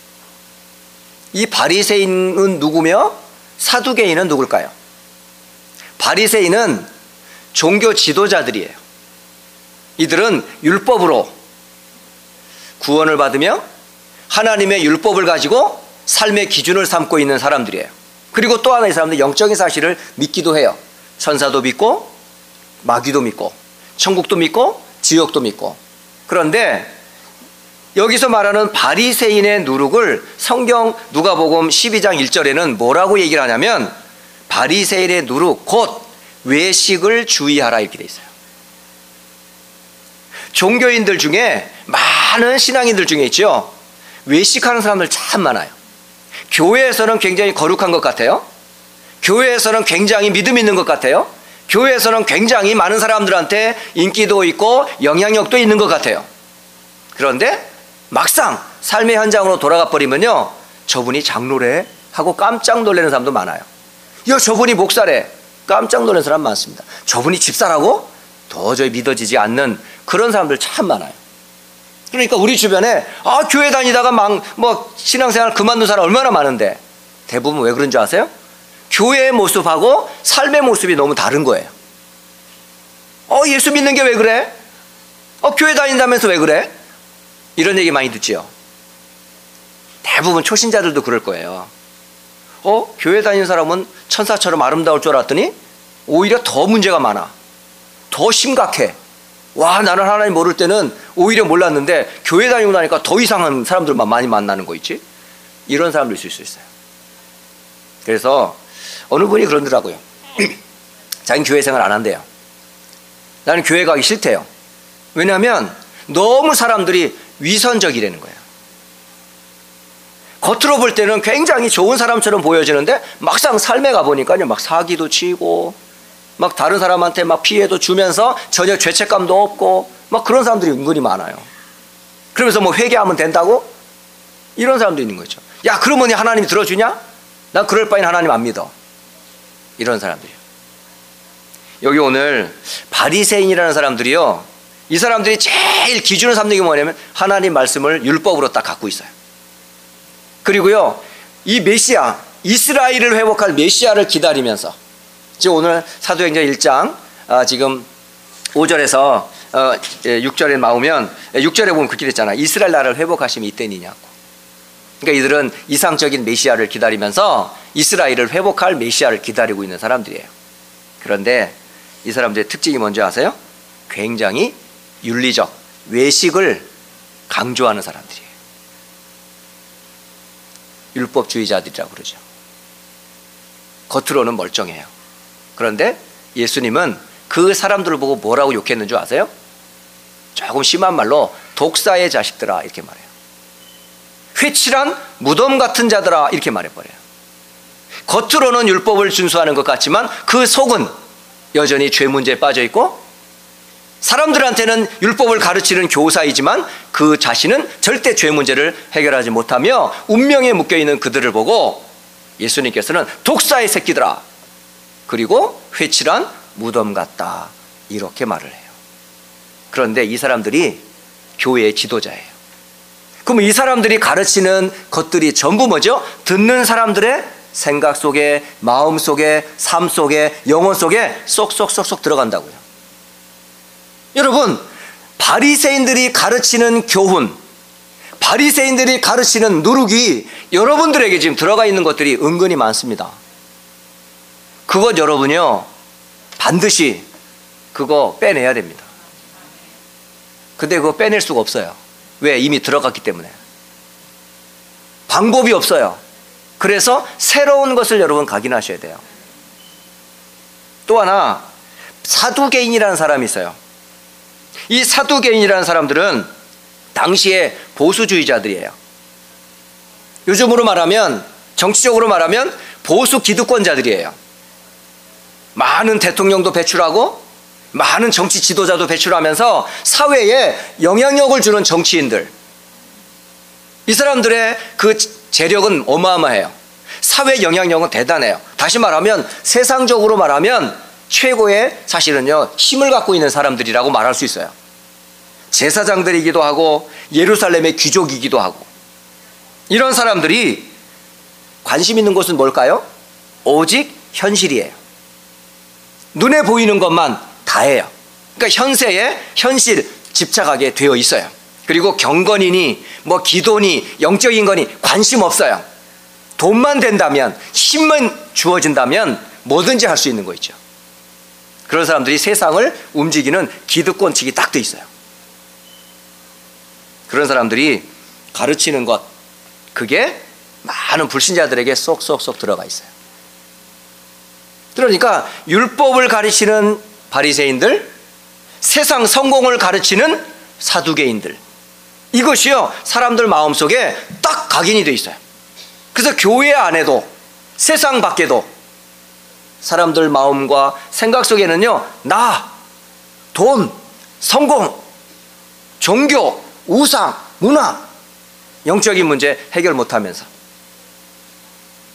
S1: 이 바리새인은 누구며 사두개인은 누굴까요? 바리새인은 종교 지도자들이에요. 이들은 율법으로 구원을 받으며 하나님의 율법을 가지고 삶의 기준을 삼고 있는 사람들이에요. 그리고 또 하나의 사람들 영적인 사실을 믿기도 해요. 천사도 믿고 마귀도 믿고 천국도 믿고 지옥도 믿고 그런데 여기서 말하는 바리새인의 누룩을 성경 누가복음 12장 1절에는 뭐라고 얘기를 하냐면 바리새인의 누룩 곧 외식을 주의하라 이렇게 돼 있어요. 종교인들 중에 많은 신앙인들 중에 있죠. 외식하는 사람들 참 많아요. 교회에서는 굉장히 거룩한 것 같아요. 교회에서는 굉장히 믿음 있는 것 같아요. 교회에서는 굉장히 많은 사람들한테 인기도 있고 영향력도 있는 것 같아요. 그런데 막상 삶의 현장으로 돌아가 버리면요. 저분이 장로래 하고 깜짝 놀라는 사람도 많아요. 야, 저분이 목사래. 깜짝 놀라는 사람 많습니다. 저분이 집사라고? 도저히 믿어지지 않는 그런 사람들 참 많아요. 그러니까 우리 주변에 아, 교회 다니다가 막 뭐 신앙생활 그만둔 사람 얼마나 많은데 대부분 왜 그런 줄 아세요? 교회의 모습하고 삶의 모습이 너무 다른 거예요. 어, 예수 믿는 게 왜 그래? 어, 교회 다닌다면서 왜 그래? 이런 얘기 많이 듣지요. 대부분 초신자들도 그럴 거예요. 어, 교회 다니는 사람은 천사처럼 아름다울 줄 알았더니 오히려 더 문제가 많아. 더 심각해. 와, 나는 하나님 모를 때는 오히려 몰랐는데 교회 다니고 나니까 더 이상한 사람들만 많이 만나는 거 있지? 이런 사람도 있을 수 있어요. 그래서 어느 분이 그러더라고요. 자기는 교회 생활 안 한대요. 나는 교회 가기 싫대요. 왜냐하면 너무 사람들이 위선적이라는 거예요. 겉으로 볼 때는 굉장히 좋은 사람처럼 보여지는데 막상 삶에 가보니까요. 막 사기도 치고 막 다른 사람한테 막 피해도 주면서 전혀 죄책감도 없고 막 그런 사람들이 은근히 많아요. 그러면서 뭐 회개하면 된다고? 이런 사람도 있는 거죠. 야, 그러면 하나님이 들어주냐? 난 그럴 바엔 하나님 안 믿어. 이런 사람들이요. 여기 오늘 바리새인이라는 사람들이요. 이 사람들이 제일 기준을 삼는 게 뭐냐면 하나님 말씀을 율법으로 딱 갖고 있어요. 그리고요. 이 메시아 이스라엘을 회복할 메시아를 기다리면서 지금 오늘 사도행전 1장 아, 지금 5절에서 어, 6절에 나오면 6절에 보면 그렇게 됐잖아. 이스라엘 나라를 회복하시면 이때니냐고. 그러니까 이들은 이상적인 메시아를 기다리면서 이스라엘을 회복할 메시아를 기다리고 있는 사람들이에요. 그런데 이 사람들의 특징이 뭔지 아세요? 굉장히 윤리적 외식을 강조하는 사람들이에요. 율법주의자들이라고 그러죠. 겉으로는 멀쩡해요. 그런데 예수님은 그 사람들을 보고 뭐라고 욕했는 줄 아세요? 조금 심한 말로 독사의 자식들아 이렇게 말해요. 회칠한 무덤 같은 자들아 이렇게 말해버려요. 겉으로는 율법을 준수하는 것 같지만 그 속은 여전히 죄 문제에 빠져 있고 사람들한테는 율법을 가르치는 교사이지만 그 자신은 절대 죄 문제를 해결하지 못하며 운명에 묶여 있는 그들을 보고 예수님께서는 독사의 새끼들아 그리고 회칠한 무덤 같다 이렇게 말을 해요. 그런데 이 사람들이 교회의 지도자예요. 그럼 이 사람들이 가르치는 것들이 전부 뭐죠? 듣는 사람들의 생각 속에, 마음 속에, 삶 속에, 영혼 속에 쏙쏙쏙쏙 들어간다고요. 여러분, 바리새인들이 가르치는 교훈, 바리새인들이 가르치는 누룩이 여러분들에게 지금 들어가 있는 것들이 은근히 많습니다. 그것 여러분요, 반드시 그거 빼내야 됩니다. 근데 그거 빼낼 수가 없어요. 왜? 이미 들어갔기 때문에. 방법이 없어요. 그래서 새로운 것을 여러분 각인하셔야 돼요. 또 하나, 사두개인이라는 사람이 있어요. 이 사두개인이라는 사람들은 당시에 보수주의자들이에요. 요즘으로 말하면, 정치적으로 말하면 보수 기득권자들이에요. 많은 대통령도 배출하고 많은 정치 지도자도 배출하면서 사회에 영향력을 주는 정치인들. 이 사람들의 그 재력은 어마어마해요. 사회 영향력은 대단해요. 다시 말하면 세상적으로 말하면 최고의 사실은요, 힘을 갖고 있는 사람들이라고 말할 수 있어요. 제사장들이기도 하고 예루살렘의 귀족이기도 하고 이런 사람들이 관심 있는 것은 뭘까요? 오직 현실이에요. 눈에 보이는 것만 다예요. 그러니까 현세에 현실 집착하게 되어 있어요. 그리고 경건이니 뭐 기도니 영적인 거니 관심 없어요. 돈만 된다면 힘만 주어진다면 뭐든지 할 수 있는 거 있죠. 그런 사람들이 세상을 움직이는 기득권칙이 딱 돼 있어요. 그런 사람들이 가르치는 것 그게 많은 불신자들에게 쏙쏙쏙 들어가 있어요. 그러니까 율법을 가르치는 바리새인들, 세상 성공을 가르치는 사두개인들. 이것이요 사람들 마음속에 딱 각인이 돼 있어요. 그래서 교회 안에도 세상 밖에도 사람들 마음과 생각 속에는요 나, 돈, 성공, 종교, 우상, 문화, 영적인 문제 해결 못하면서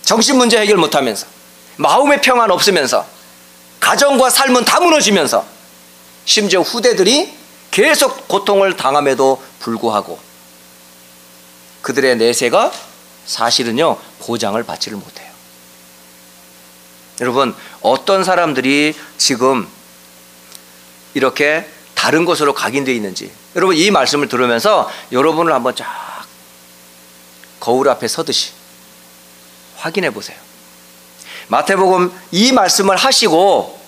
S1: 정신 문제 해결 못하면서 마음의 평안 없으면서 가정과 삶은 다 무너지면서 심지어 후대들이 계속 고통을 당함에도 불구하고 그들의 내세가 사실은요 보장을 받지를 못해요. 여러분 어떤 사람들이 지금 이렇게 다른 곳으로 각인되어 있는지 여러분 이 말씀을 들으면서 여러분을 한번 쫙 거울 앞에 서듯이 확인해 보세요. 마태복음 이 말씀을 하시고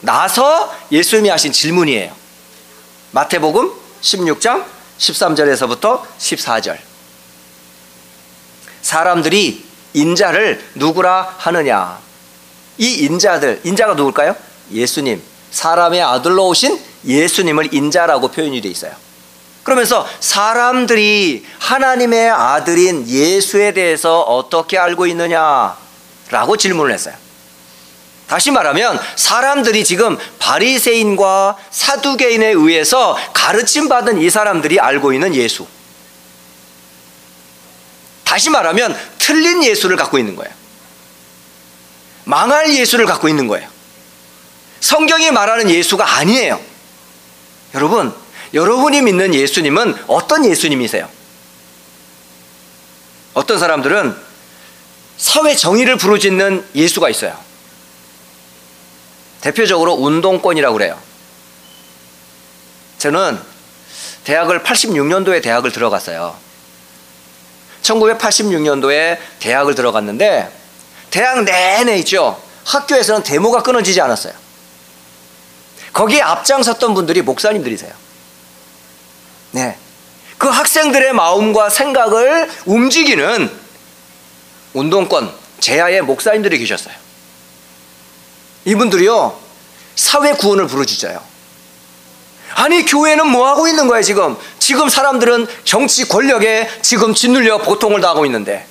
S1: 나서 예수님이 하신 질문이에요. 마태복음 16장 13절에서부터 14절. 사람들이 인자를 누구라 하느냐? 이 인자들, 인자가 누굴까요? 예수님. 사람의 아들로 오신 예수님을 인자라고 표현이 되어 있어요. 그러면서 사람들이 하나님의 아들인 예수에 대해서 어떻게 알고 있느냐? 라고 질문을 했어요. 다시 말하면 사람들이 지금 바리새인과 사두개인에 의해서 가르침 받은 이 사람들이 알고 있는 예수. 다시 말하면 틀린 예수를 갖고 있는 거예요. 망할 예수를 갖고 있는 거예요. 성경이 말하는 예수가 아니에요. 여러분, 여러분이 믿는 예수님은 어떤 예수님이세요? 어떤 사람들은 사회 정의를 부르짖는 예수가 있어요. 대표적으로 운동권이라고 그래요. 저는 대학을 86년도에 대학을 들어갔어요. 1986년도에 대학을 들어갔는데 대학 내내 있죠. 학교에서는 데모가 끊어지지 않았어요. 거기에 앞장섰던 분들이 목사님들이세요. 네. 그 학생들의 마음과 생각을 움직이는 운동권 제야의 목사님들이 계셨어요. 이분들이요 사회 구원을 부르짖어요. 아니 교회는 뭐 하고 있는 거야 지금? 지금 사람들은 정치 권력에 지금 짓눌려 고통을 당하고 있는데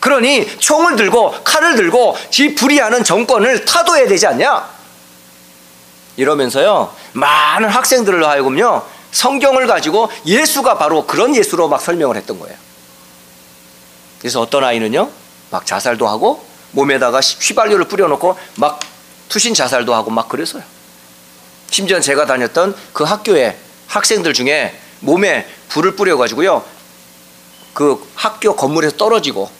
S1: 그러니 총을 들고 칼을 들고 지 불의하는 정권을 타도해야 되지 않냐? 이러면서요 많은 학생들을 하여금요 성경을 가지고 예수가 바로 그런 예수로 막 설명을 했던 거예요. 그래서 어떤 아이는요 막 자살도 하고 몸에다가 휘발유를 뿌려놓고 막 투신 자살도 하고 막 그랬어요. 심지어 제가 다녔던 그 학교에 학생들 중에 몸에 불을 뿌려가지고요 그 학교 건물에서 떨어지고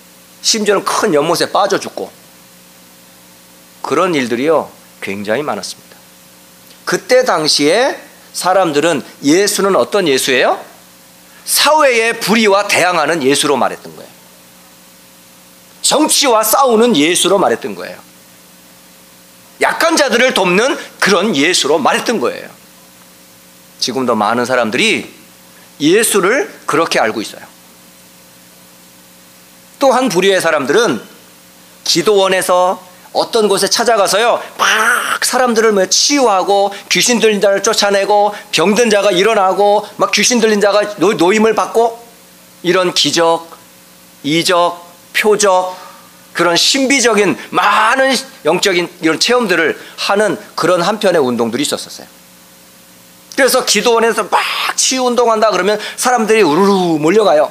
S1: 심지어는 큰 연못에 빠져 죽고 그런 일들이요 굉장히 많았습니다. 그때 당시에 사람들은 예수는 어떤 예수예요? 사회의 불의와 대항하는 예수로 말했던 거예요. 정치와 싸우는 예수로 말했던 거예요. 약한 자들을 돕는 그런 예수로 말했던 거예요. 지금도 많은 사람들이 예수를 그렇게 알고 있어요. 또한 불의의 사람들은 기도원에서 어떤 곳에 찾아가서요, 막 사람들을 뭐 치유하고 귀신 들린 자를 쫓아내고 병든 자가 일어나고 막 귀신 들린 자가 노임을 받고 이런 기적, 이적, 표적, 그런 신비적인 많은 영적인 이런 체험들을 하는 그런 한편의 운동들이 있었어요. 그래서 기도원에서 막 치유 운동한다 그러면 사람들이 우르르 몰려가요.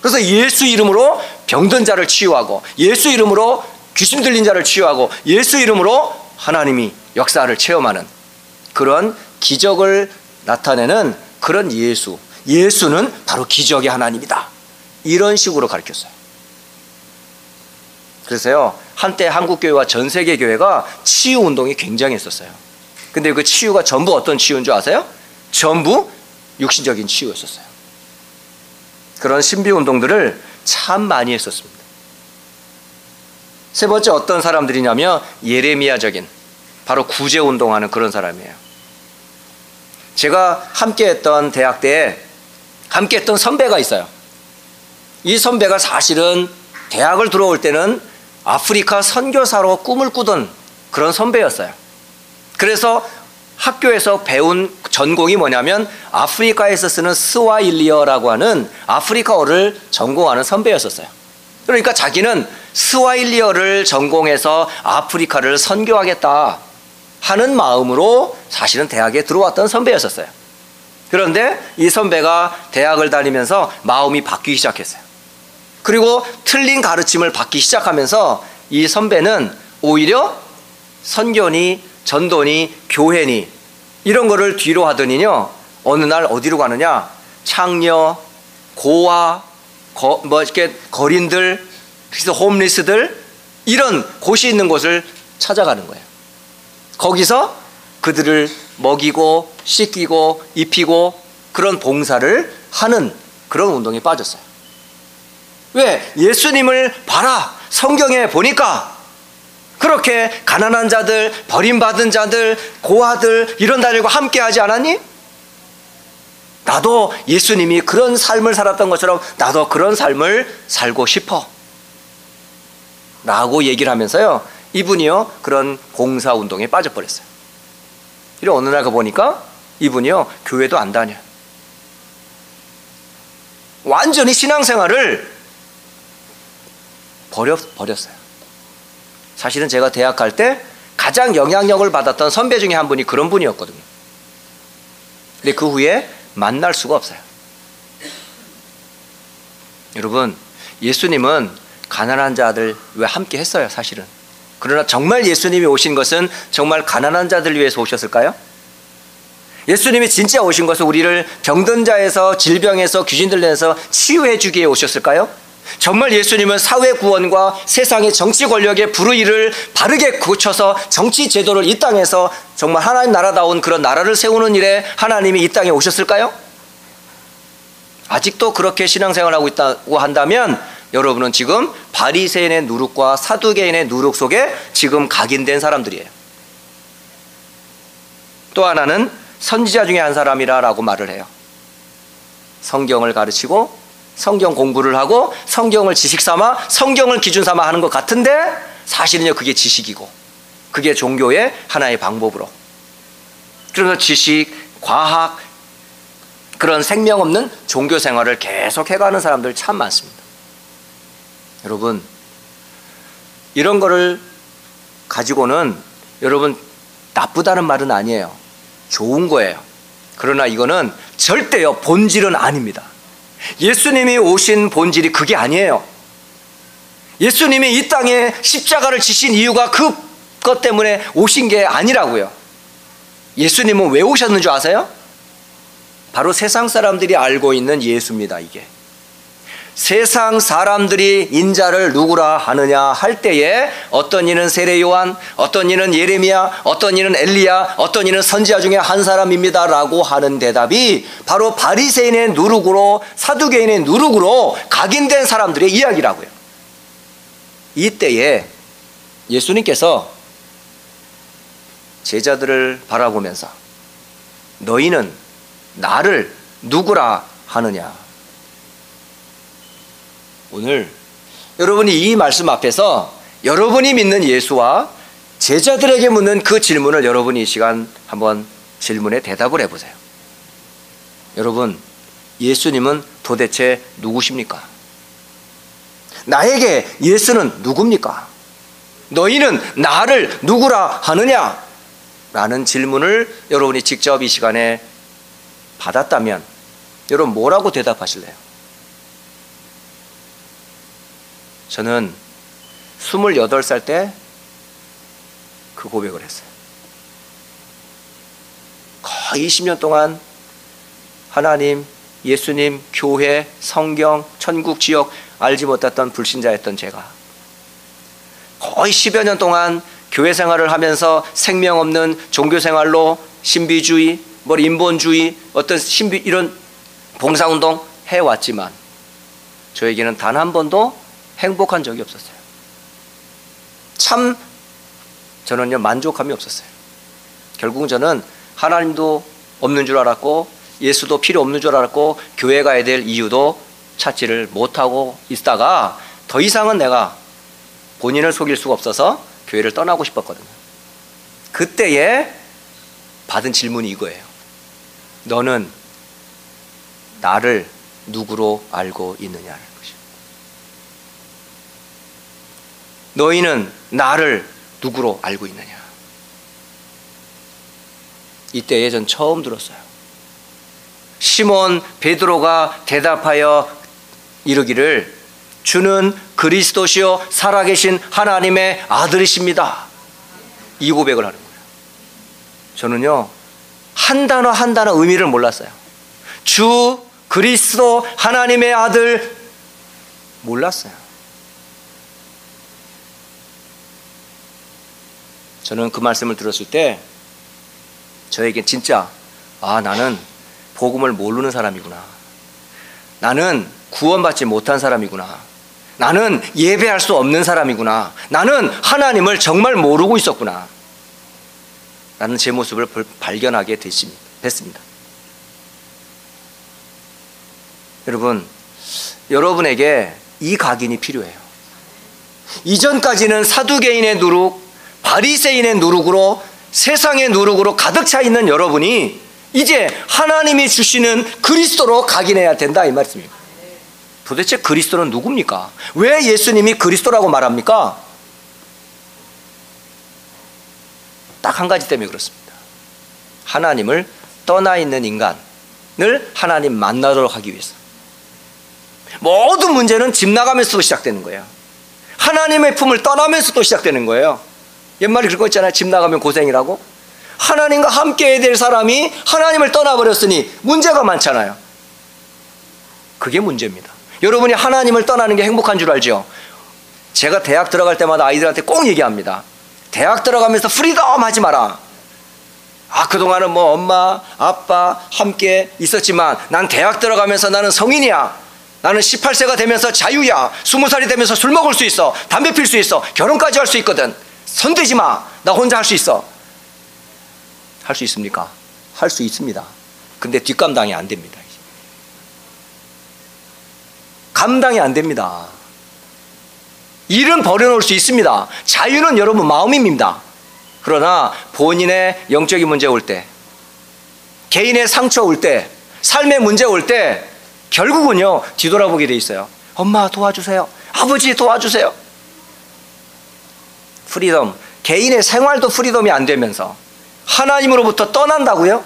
S1: 그래서 예수 이름으로 병든 자를 치유하고 예수 이름으로 귀신 들린 자를 치유하고 예수 이름으로 하나님이 역사를 체험하는 그런 기적을 나타내는 그런 예수. 예수는 바로 기적의 하나님이다. 이런 식으로 가르쳤어요. 그래서요, 한때 한국 교회와 전 세계 교회가 치유 운동이 굉장히 했었어요. 근데 그 치유가 전부 어떤 치유인 줄 아세요? 전부 육신적인 치유였었어요. 그런 신비 운동들을 참 많이 했었습니다. 세 번째 어떤 사람들이냐면 예레미야적인 바로 구제 운동하는 그런 사람이에요. 제가 함께 했던 대학 때에 함께 했던 선배가 있어요. 이 선배가 사실은 대학을 들어올 때는 아프리카 선교사로 꿈을 꾸던 그런 선배였어요. 그래서 학교에서 배운 전공이 뭐냐면 아프리카에서 쓰는 스와힐리어라고 하는 아프리카어를 전공하는 선배였었어요. 그러니까 자기는 스와힐리어를 전공해서 아프리카를 선교하겠다 하는 마음으로 사실은 대학에 들어왔던 선배였었어요. 그런데 이 선배가 대학을 다니면서 마음이 바뀌기 시작했어요. 그리고 틀린 가르침을 받기 시작하면서 이 선배는 오히려 선교니 전도니 교회니 이런 거를 뒤로 하더니요 어느 날 어디로 가느냐 창녀 고아 거, 뭐 이렇게 거린들 그래서 홈리스들 이런 곳이 있는 곳을 찾아가는 거예요. 거기서 그들을 먹이고 씻기고 입히고 그런 봉사를 하는 그런 운동에 빠졌어요. 왜? 예수님을 봐라. 성경에 보니까 그렇게 가난한 자들, 버림받은 자들, 고아들 이런 자들과 함께 하지 않았니? 나도 예수님이 그런 삶을 살았던 것처럼 나도 그런 삶을 살고 싶어. 라고 얘기를 하면서요. 이분이요. 그런 봉사 운동에 빠져버렸어요. 이래 어느 날 가보니까 이분이요. 교회도 안 다녀. 완전히 신앙생활을 버려, 버렸어요. 사실은 제가 대학 갈 때 가장 영향력을 받았던 선배 중에 한 분이 그런 분이었거든요. 근데 그 후에 만날 수가 없어요. 여러분, 예수님은 가난한 자들 왜 함께 했어요, 사실은. 그러나 정말 예수님이 오신 것은 정말 가난한 자들 위해서 오셨을까요? 예수님이 진짜 오신 것은 우리를 병든 자에서 질병에서 귀신 들려서 치유해 주기에 오셨을까요? 정말 예수님은 사회 구원과 세상의 정치 권력의 불의를 바르게 고쳐서 정치 제도를 이 땅에서 정말 하나님 나라다운 그런 나라를 세우는 일에 하나님이 이 땅에 오셨을까요? 아직도 그렇게 신앙생활하고 있다고 한다면 여러분은 지금 바리새인의 누룩과 사두개인의 누룩 속에 지금 각인된 사람들이에요. 또 하나는 선지자 중에 한 사람이라라고 말을 해요. 성경을 가르치고 성경 공부를 하고 성경을 지식 삼아 성경을 기준 삼아 하는 것 같은데 사실은요 그게 지식이고 그게 종교의 하나의 방법으로 그래서 지식, 과학 그런 생명 없는 종교 생활을 계속 해가는 사람들 참 많습니다. 여러분, 이런 거를 가지고는 여러분 나쁘다는 말은 아니에요. 좋은 거예요. 그러나 이거는 절대요 본질은 아닙니다. 예수님이 오신 본질이 그게 아니에요. 예수님이 이 땅에 십자가를 지신 이유가 그것 때문에 오신 게 아니라고요. 예수님은 왜 오셨는 줄 아세요? 바로 세상 사람들이 알고 있는 예수입니다, 이게. 세상 사람들이 인자를 누구라 하느냐 할 때에 어떤 이는 세례 요한, 어떤 이는 예레미야, 어떤 이는 엘리야, 어떤 이는 선지자 중에 한 사람입니다라고 하는 대답이 바로 바리새인의 누룩으로 사두개인의 누룩으로 각인된 사람들의 이야기라고요. 이때에 예수님께서 제자들을 바라보면서 너희는 나를 누구라 하느냐 오늘 여러분이 이 말씀 앞에서 여러분이 믿는 예수와 제자들에게 묻는 그 질문을 여러분이 이 시간 한번 질문에 대답을 해보세요. 여러분, 예수님은 도대체 누구십니까? 나에게 예수는 누굽니까? 너희는 나를 누구라 하느냐? 라는 질문을 여러분이 직접 이 시간에 받았다면 여러분 뭐라고 대답하실래요? 저는 28살 때 그 고백을 했어요. 거의 20년 동안 하나님, 예수님, 교회, 성경, 천국, 지역 알지 못했던 불신자였던 제가 거의 10여 년 동안 교회 생활을 하면서 생명 없는 종교 생활로 신비주의, 뭐 인본주의, 어떤 신비 이런 봉사운동 해왔지만 저에게는 단 한 번도 행복한 적이 없었어요. 참 저는요 만족감이 없었어요. 결국 저는 하나님도 없는 줄 알았고 예수도 필요 없는 줄 알았고 교회 가야 될 이유도 찾지를 못하고 있다가 더 이상은 내가 본인을 속일 수가 없어서 교회를 떠나고 싶었거든요. 그때에 받은 질문이 이거예요. 너는 나를 누구로 알고 있느냐를. 너희는 나를 누구로 알고 있느냐? 이때에 전 처음 들었어요. 시몬 베드로가 대답하여 이르기를 주는 그리스도시요 살아계신 하나님의 아들이십니다. 이 고백을 하는 거예요. 저는요 한 단어 한 단어 의미를 몰랐어요. 주 그리스도 하나님의 아들 몰랐어요. 저는 그 말씀을 들었을 때 저에게 진짜 아 나는 복음을 모르는 사람이구나. 나는 구원받지 못한 사람이구나. 나는 예배할 수 없는 사람이구나. 나는 하나님을 정말 모르고 있었구나. 라는 제 모습을 발견하게 됐습니다. 여러분, 여러분에게 이 각인이 필요해요. 이전까지는 사두개인의 누룩, 바리새인의 누룩으로 세상의 누룩으로 가득 차 있는 여러분이 이제 하나님이 주시는 그리스도로 각인해야 된다 이 말씀입니다. 도대체 그리스도는 누굽니까? 왜 예수님이 그리스도라고 말합니까? 딱 한 가지 때문에 그렇습니다. 하나님을 떠나 있는 인간을 하나님 만나도록 하기 위해서. 모든 문제는 집 나가면서 시작되는 거예요. 하나님의 품을 떠나면서 또 시작되는 거예요. 옛말에 그거 있잖아요. 집 나가면 고생이라고. 하나님과 함께 해야 될 사람이 하나님을 떠나버렸으니 문제가 많잖아요. 그게 문제입니다. 여러분이 하나님을 떠나는 게 행복한 줄 알죠? 제가 대학 들어갈 때마다 아이들한테 꼭 얘기합니다. 대학 들어가면서 freedom 하지 마라. 아, 그동안은 뭐 엄마, 아빠 함께 있었지만 난 대학 들어가면서 나는 성인이야. 나는 18세가 되면서 자유야. 20살이 되면서 술 먹을 수 있어. 담배 필 수 있어. 결혼까지 할 수 있거든. 손대지 마. 나 혼자 할 수 있어. 할 수 있습니까? 할 수 있습니다. 근데 뒷감당이 안 됩니다. 감당이 안 됩니다. 일은 버려놓을 수 있습니다. 자유는 여러분 마음입니다. 그러나 본인의 영적인 문제 올 때, 개인의 상처 올 때, 삶의 문제 올 때, 결국은요, 뒤돌아보게 돼 있어요. 엄마 도와주세요. 아버지 도와주세요. Freedom. 개인의 생활도 freedom이 안 되면서 하나님으로부터 떠난다고요?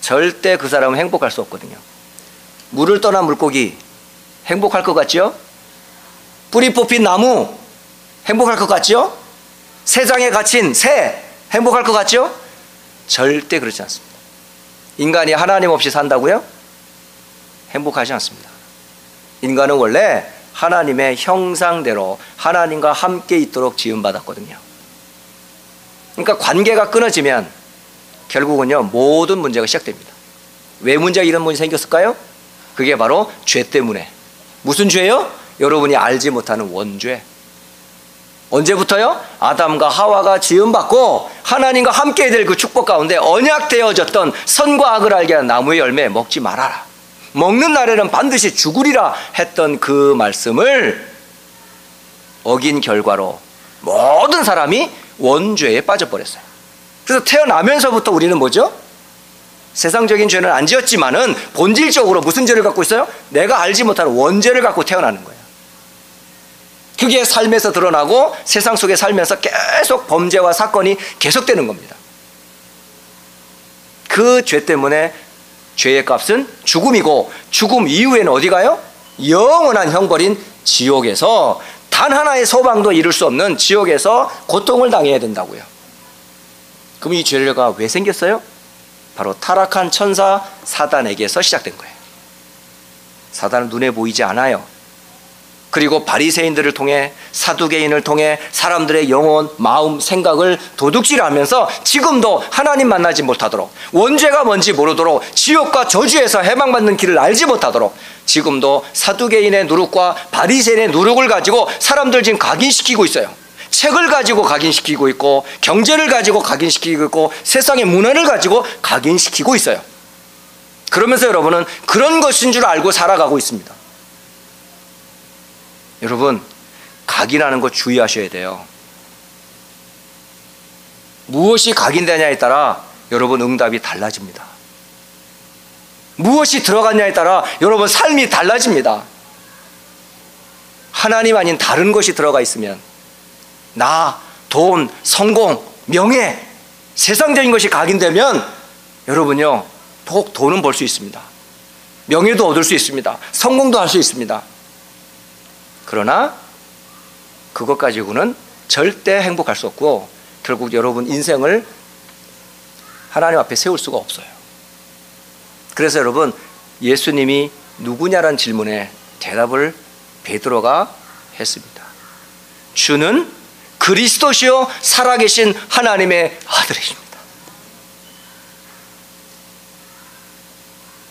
S1: 절대 그 사람은 행복할 수 없거든요. 물을 떠난 물고기 행복할 것 같죠? 뿌리 뽑힌 나무 행복할 것 같죠? 세상에 갇힌 새 행복할 것 같죠? 절대 그렇지 않습니다. 인간이 하나님 없이 산다고요? 행복하지 않습니다. 인간은 원래 하나님의 형상대로 하나님과 함께 있도록 지음받았거든요. 그러니까 관계가 끊어지면 결국은요, 모든 문제가 시작됩니다. 왜 문제가 이런 문제 생겼을까요? 그게 바로 죄 때문에. 무슨 죄요? 여러분이 알지 못하는 원죄. 언제부터요? 아담과 하와가 지음받고 하나님과 함께 될 그 축복 가운데 언약되어졌던 선과 악을 알게 하는 나무의 열매 먹지 말아라. 먹는 날에는 반드시 죽으리라 했던 그 말씀을 어긴 결과로 모든 사람이 원죄에 빠져버렸어요. 그래서 태어나면서부터 우리는 뭐죠? 세상적인 죄는 안 지었지만은 본질적으로 무슨 죄를 갖고 있어요? 내가 알지 못하는 원죄를 갖고 태어나는 거예요. 그게 삶에서 드러나고 세상 속에 살면서 계속 범죄와 사건이 계속되는 겁니다. 그 죄 때문에 죄의 값은 죽음이고 죽음 이후에는 어디 가요? 영원한 형벌인 지옥에서 단 하나의 소방도 이룰 수 없는 지옥에서 고통을 당해야 된다고요. 그럼 이 죄가 왜 생겼어요? 바로 타락한 천사 사단에게서 시작된 거예요. 사단은 눈에 보이지 않아요. 그리고 바리새인들을 통해 사두개인을 통해 사람들의 영혼, 마음, 생각을 도둑질하면서 지금도 하나님 만나지 못하도록 원죄가 뭔지 모르도록 지옥과 저주에서 해방받는 길을 알지 못하도록 지금도 사두개인의 누룩과 바리새인의 누룩을 가지고 사람들 지금 각인시키고 있어요. 책을 가지고 각인시키고 있고 경제를 가지고 각인시키고 있고 세상의 문화를 가지고 각인시키고 있어요. 그러면서 여러분은 그런 것인 줄 알고 살아가고 있습니다. 여러분, 각인하는 거 주의하셔야 돼요. 무엇이 각인되냐에 따라 여러분 응답이 달라집니다. 무엇이 들어갔냐에 따라 여러분 삶이 달라집니다. 하나님 아닌 다른 것이 들어가 있으면 나, 돈, 성공, 명예, 세상적인 것이 각인되면 여러분요, 꼭 돈은 벌 수 있습니다. 명예도 얻을 수 있습니다. 성공도 할 수 있습니다. 그러나 그것 가지고는 절대 행복할 수 없고 결국 여러분 인생을 하나님 앞에 세울 수가 없어요. 그래서 여러분 예수님이 누구냐라는 질문에 대답을 베드로가 했습니다. 주는 그리스도시요 살아계신 하나님의 아들이십니다.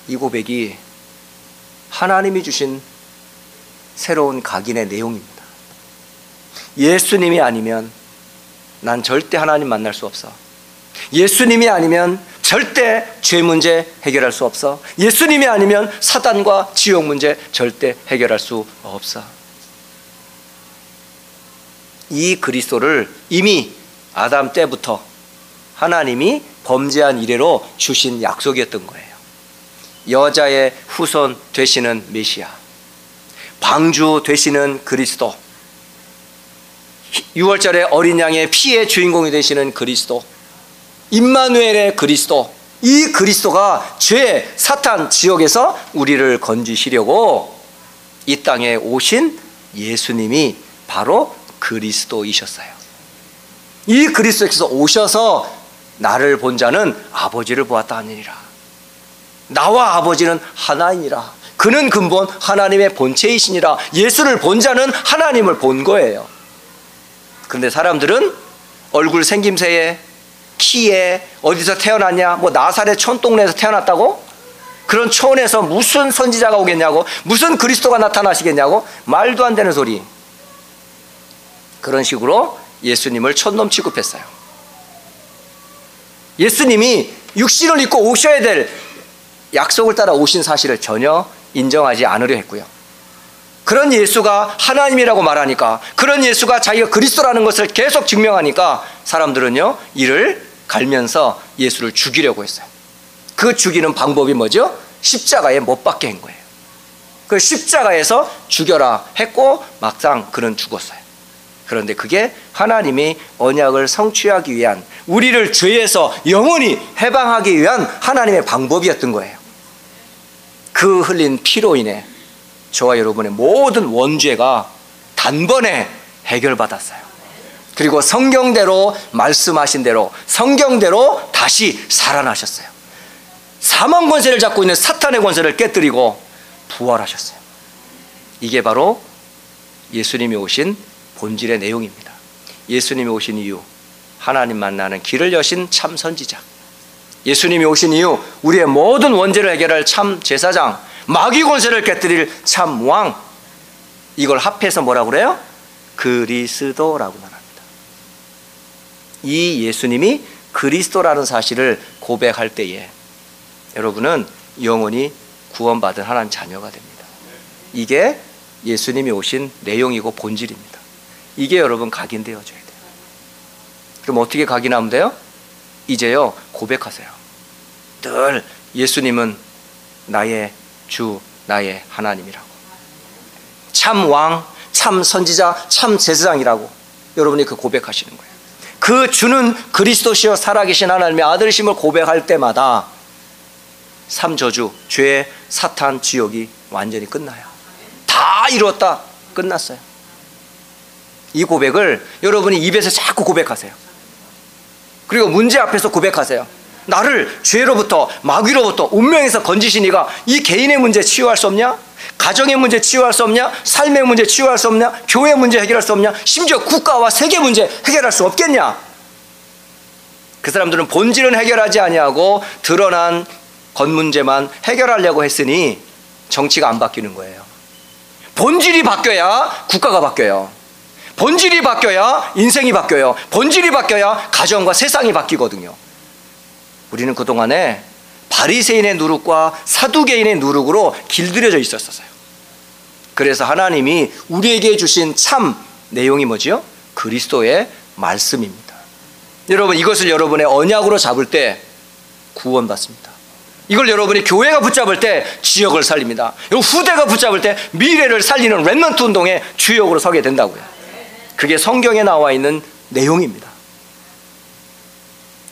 S1: 이 고백이 하나님이 주신 새로운 각인의 내용입니다. 예수님이 아니면 난 절대 하나님 만날 수 없어. 예수님이 아니면 절대 죄 문제 해결할 수 없어. 예수님이 아니면 사단과 지옥 문제 절대 해결할 수 없어. 이 그리스도를 이미 아담 때부터 하나님이 범죄한 이래로 주신 약속이었던 거예요. 여자의 후손 되시는 메시아. 방주 되시는 그리스도 6월절에 어린 양의 피의 주인공이 되시는 그리스도 임마누엘의 그리스도 이 그리스도가 죄, 사탄, 지옥에서 우리를 건지시려고 이 땅에 오신 예수님이 바로 그리스도이셨어요. 이 그리스도께서 오셔서 나를 본 자는 아버지를 보았다 하니라. 나와 아버지는 하나이니라. 그는 근본 하나님의 본체이시니라. 예수를 본 자는 하나님을 본 거예요. 그런데 사람들은 얼굴 생김새에 키에 어디서 태어났냐? 뭐 나사렛 촌동네에서 태어났다고? 그런 촌에서 무슨 선지자가 오겠냐고? 무슨 그리스도가 나타나시겠냐고? 말도 안 되는 소리. 그런 식으로 예수님을 촌놈 취급했어요. 예수님이 육신을 입고 오셔야 될 약속을 따라 오신 사실을 전혀 인정하지 않으려 했고요. 그런 예수가 하나님이라고 말하니까 그런 예수가 자기가 그리스도라는 것을 계속 증명하니까 사람들은요 이를 갈면서 예수를 죽이려고 했어요. 그 죽이는 방법이 뭐죠? 십자가에 못 박게 한 거예요. 그 십자가에서 죽여라 했고 막상 그는 죽었어요. 그런데 그게 하나님이 언약을 성취하기 위한 우리를 죄에서 영원히 해방하기 위한 하나님의 방법이었던 거예요. 그 흘린 피로 인해 저와 여러분의 모든 원죄가 단번에 해결받았어요. 그리고 성경대로 말씀하신 대로 성경대로 다시 살아나셨어요. 사망 권세를 잡고 있는 사탄의 권세를 깨뜨리고 부활하셨어요. 이게 바로 예수님이 오신 본질의 내용입니다. 예수님이 오신 이유, 하나님 만나는 길을 여신 참 선지자. 예수님이 오신 이유, 우리의 모든 원죄를 해결할 참 제사장, 마귀 권세를 깨뜨릴 참 왕. 이걸 합해서 뭐라고 그래요? 그리스도라고 말합니다. 이 예수님이 그리스도라는 사실을 고백할 때에 여러분은 영원히 구원받은 하나님 자녀가 됩니다. 이게 예수님이 오신 내용이고 본질입니다. 이게 여러분 각인되어져야 돼요. 그럼 어떻게 각인하면 돼요? 이제요 고백하세요. 늘 예수님은 나의 주, 나의 하나님이라고. 참 왕, 참 선지자, 참 제사장이라고 여러분이 그 고백하시는 거예요. 그 주는 그리스도시여 살아계신 하나님의 아들이심을 고백할 때마다 삼저주, 죄, 사탄, 지옥이 완전히 끝나요. 다 이루었다. 끝났어요. 이 고백을 여러분이 입에서 자꾸 고백하세요. 그리고 문제 앞에서 고백하세요. 나를 죄로부터 마귀로부터 운명에서 건지신 이가 이 개인의 문제 치유할 수 없냐? 가정의 문제 치유할 수 없냐? 삶의 문제 치유할 수 없냐? 교회 문제 해결할 수 없냐? 심지어 국가와 세계 문제 해결할 수 없겠냐? 그 사람들은 본질은 해결하지 아니하고 드러난 겉문제만 해결하려고 했으니 정치가 안 바뀌는 거예요. 본질이 바뀌어야 국가가 바뀌어요. 본질이 바뀌어야 인생이 바뀌어요. 본질이 바뀌어야 가정과 세상이 바뀌거든요. 우리는 그동안에 바리새인의 누룩과 사두개인의 누룩으로 길들여져 있었어요. 그래서 하나님이 우리에게 주신 참 내용이 뭐지요? 그리스도의 말씀입니다. 여러분 이것을 여러분의 언약으로 잡을 때 구원받습니다. 이걸 여러분이 교회가 붙잡을 때 지역을 살립니다. 후대가 붙잡을 때 미래를 살리는 랩런트 운동의 주역으로 서게 된다고요. 그게 성경에 나와 있는 내용입니다.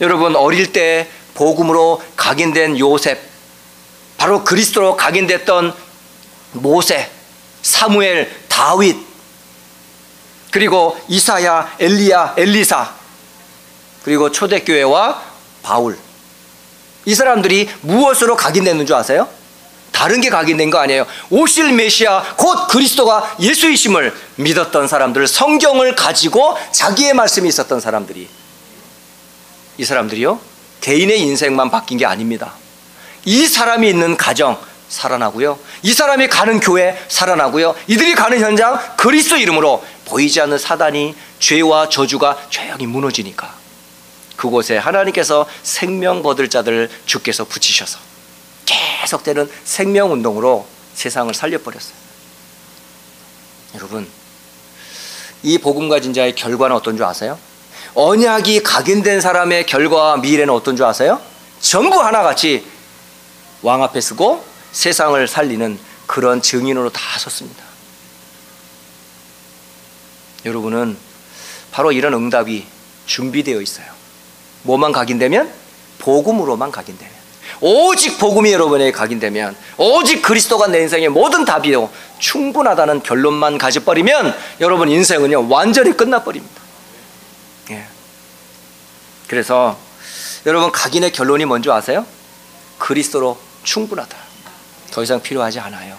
S1: 여러분 어릴 때 복음으로 각인된 요셉, 바로 그리스도로 각인됐던 모세, 사무엘, 다윗, 그리고 이사야, 엘리야, 엘리사, 그리고 초대교회와 바울. 이 사람들이 무엇으로 각인됐는 줄 아세요? 다른 게 각인된 거 아니에요. 오실 메시아 곧 그리스도가 예수이심을 믿었던 사람들, 성경을 가지고 자기의 말씀이 있었던 사람들이 이 사람들이요 개인의 인생만 바뀐 게 아닙니다. 이 사람이 있는 가정 살아나고요. 이 사람이 가는 교회 살아나고요. 이들이 가는 현장 그리스도 이름으로 보이지 않는 사단이 죄와 저주가 조용히 무너지니까 그곳에 하나님께서 생명 거둘 자들을 주께서 붙이셔서 계속되는 생명 운동으로 세상을 살려버렸어요. 여러분, 이 복음 가진 자의 결과는 어떤 줄 아세요? 언약이 각인된 사람의 결과와 미래는 어떤 줄 아세요? 전부 하나같이 왕 앞에 서고 세상을 살리는 그런 증인으로 다 섰습니다. 여러분은 바로 이런 응답이 준비되어 있어요. 뭐만 각인되면? 복음으로만 각인되면. 오직 복음이 여러분에게 각인되면, 오직 그리스도가 내 인생의 모든 답이요. 충분하다는 결론만 가져버리면 여러분 인생은요, 완전히 끝나버립니다. 예. 그래서 여러분 각인의 결론이 뭔지 아세요? 그리스도로 충분하다. 더 이상 필요하지 않아요.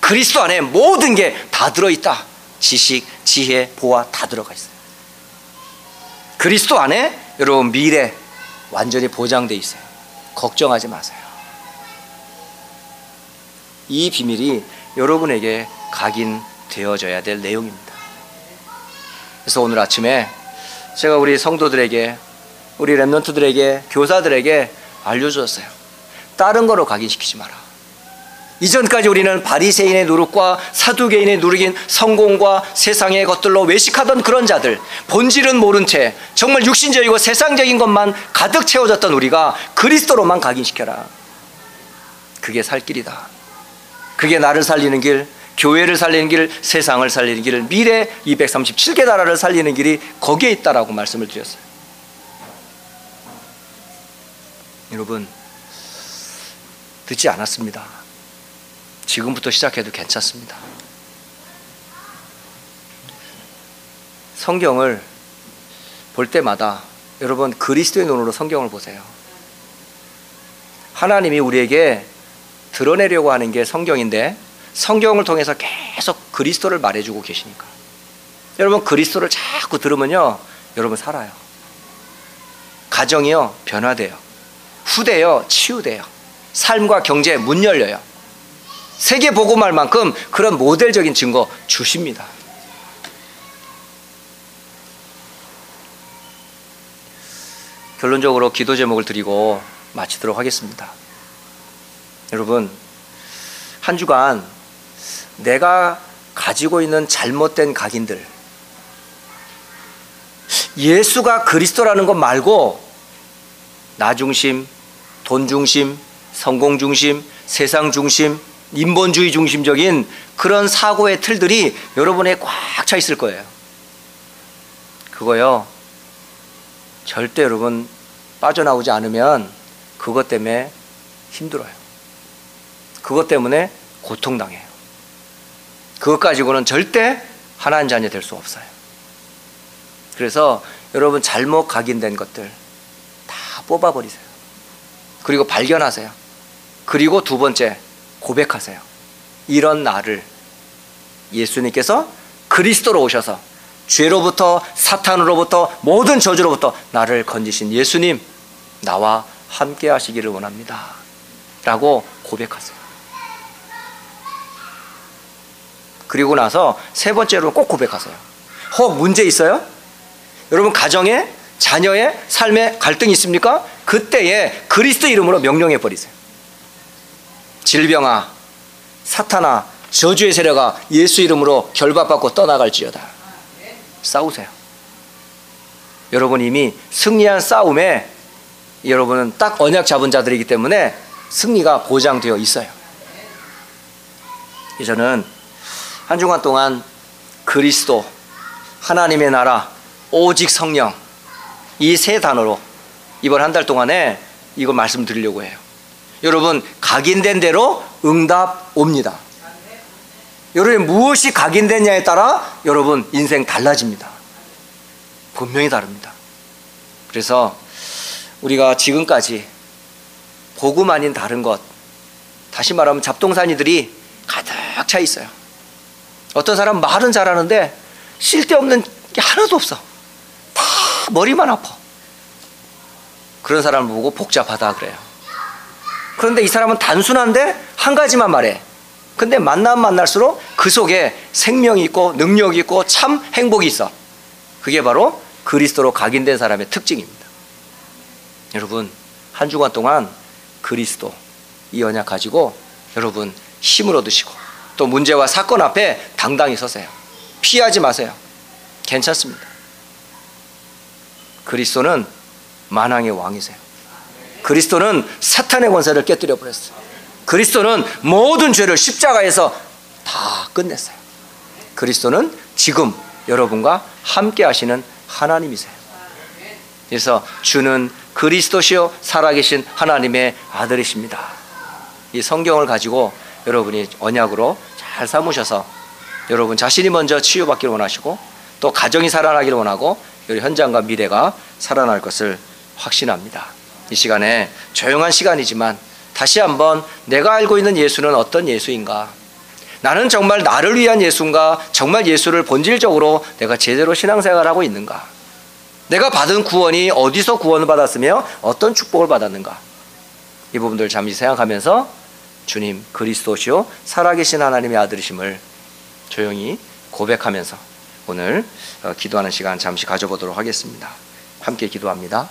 S1: 그리스도 안에 모든 게 다 들어있다. 지식, 지혜, 보아 다 들어가 있어요. 그리스도 안에 여러분 미래 완전히 보장돼 있어요. 걱정하지 마세요. 이 비밀이 여러분에게 각인되어져야 될 내용입니다. 그래서 오늘 아침에 제가 우리 성도들에게 우리 랩런트들에게 교사들에게 알려주었어요. 다른 거로 각인시키지 마라. 이전까지 우리는 바리새인의 누룩과 사두개인의 누룩인 성공과 세상의 것들로 외식하던 그런 자들 본질은 모른 채 정말 육신적이고 세상적인 것만 가득 채워졌던 우리가 그리스도로만 각인시켜라. 그게 살 길이다. 그게 나를 살리는 길, 교회를 살리는 길, 세상을 살리는 길, 미래 237개 나라를 살리는 길이 거기에 있다라고 말씀을 드렸어요. 여러분 듣지 않았습니다. 지금부터 시작해도 괜찮습니다. 성경을 볼 때마다 여러분 그리스도의 눈으로 성경을 보세요. 하나님이 우리에게 드러내려고 하는 게 성경인데 성경을 통해서 계속 그리스도를 말해주고 계시니까 여러분 그리스도를 자꾸 들으면요 여러분 살아요. 가정이요 변화돼요. 후대요 치유돼요. 삶과 경제에 문 열려요. 세계 보고말 만큼 그런 모델적인 증거 주십니다. 결론적으로 기도 제목을 드리고 마치도록 하겠습니다. 여러분, 한 주간 내가 가지고 있는 잘못된 각인들, 예수가 그리스도라는 것 말고 나 중심, 돈 중심, 성공 중심, 세상 중심, 인본주의 중심적인 그런 사고의 틀들이 여러분에 꽉 차 있을 거예요. 그거요. 절대 여러분 빠져나오지 않으면 그것 때문에 힘들어요. 그것 때문에 고통당해요. 그것 가지고는 절대 하나님 자녀 될 수 없어요. 그래서 여러분 잘못 각인된 것들 다 뽑아버리세요. 그리고 발견하세요. 그리고 두 번째 고백하세요. 이런 나를 예수님께서 그리스도로 오셔서 죄로부터 사탄으로부터 모든 저주로부터 나를 건지신 예수님 나와 함께 하시기를 원합니다. 라고 고백하세요. 그리고 나서 세 번째로 꼭 고백하세요. 혹 문제 있어요? 여러분 가정에 자녀의 삶에 갈등이 있습니까? 그때에 그리스도 이름으로 명령해 버리세요. 질병아, 사탄아, 저주의 세력아 예수 이름으로 결박받고 떠나갈지어다. 싸우세요. 여러분 이미 승리한 싸움에 여러분은 딱 언약 잡은 자들이기 때문에 승리가 보장되어 있어요. 저는 한 주간 동안 그리스도, 하나님의 나라, 오직 성령 이 세 단어로 이번 한 달 동안에 이거 말씀드리려고 해요. 여러분 각인된 대로 응답 옵니다. 여러분 무엇이 각인됐냐에 따라 여러분 인생 달라집니다. 분명히 다릅니다. 그래서 우리가 지금까지 복음 아닌 다른 것 다시 말하면 잡동사니들이 가득 차 있어요. 어떤 사람 말은 잘하는데 쓸데없는 게 하나도 없어. 다 머리만 아파. 그런 사람을 보고 복잡하다 그래요. 그런데 이 사람은 단순한데 한 가지만 말해. 근데 만나면 만날수록 그 속에 생명이 있고 능력이 있고 참 행복이 있어. 그게 바로 그리스도로 각인된 사람의 특징입니다. 여러분, 한 주간 동안 그리스도 이 언약 가지고 여러분 힘을 얻으시고 또 문제와 사건 앞에 당당히 서세요. 피하지 마세요. 괜찮습니다. 그리스도는 만왕의 왕이세요. 그리스도는 사탄의 권세를 깨뜨려 버렸어요. 그리스도는 모든 죄를 십자가에서 다 끝냈어요. 그리스도는 지금 여러분과 함께 하시는 하나님이세요. 그래서 주는 그리스도시요 살아계신 하나님의 아들이십니다. 이 성경을 가지고 여러분이 언약으로 잘 삼으셔서 여러분 자신이 먼저 치유받기를 원하시고 또 가정이 살아나기를 원하고 우리 현장과 미래가 살아날 것을 확신합니다. 이 시간에 조용한 시간이지만 다시 한번 내가 알고 있는 예수는 어떤 예수인가? 나는 정말 나를 위한 예수인가? 정말 예수를 본질적으로 내가 제대로 신앙생활을 하고 있는가? 내가 받은 구원이 어디서 구원을 받았으며 어떤 축복을 받았는가? 이 부분들 잠시 생각하면서 주님 그리스도시요 살아계신 하나님의 아들이심을 조용히 고백하면서 오늘 어, 기도하는 시간 잠시 가져보도록 하겠습니다. 함께 기도합니다.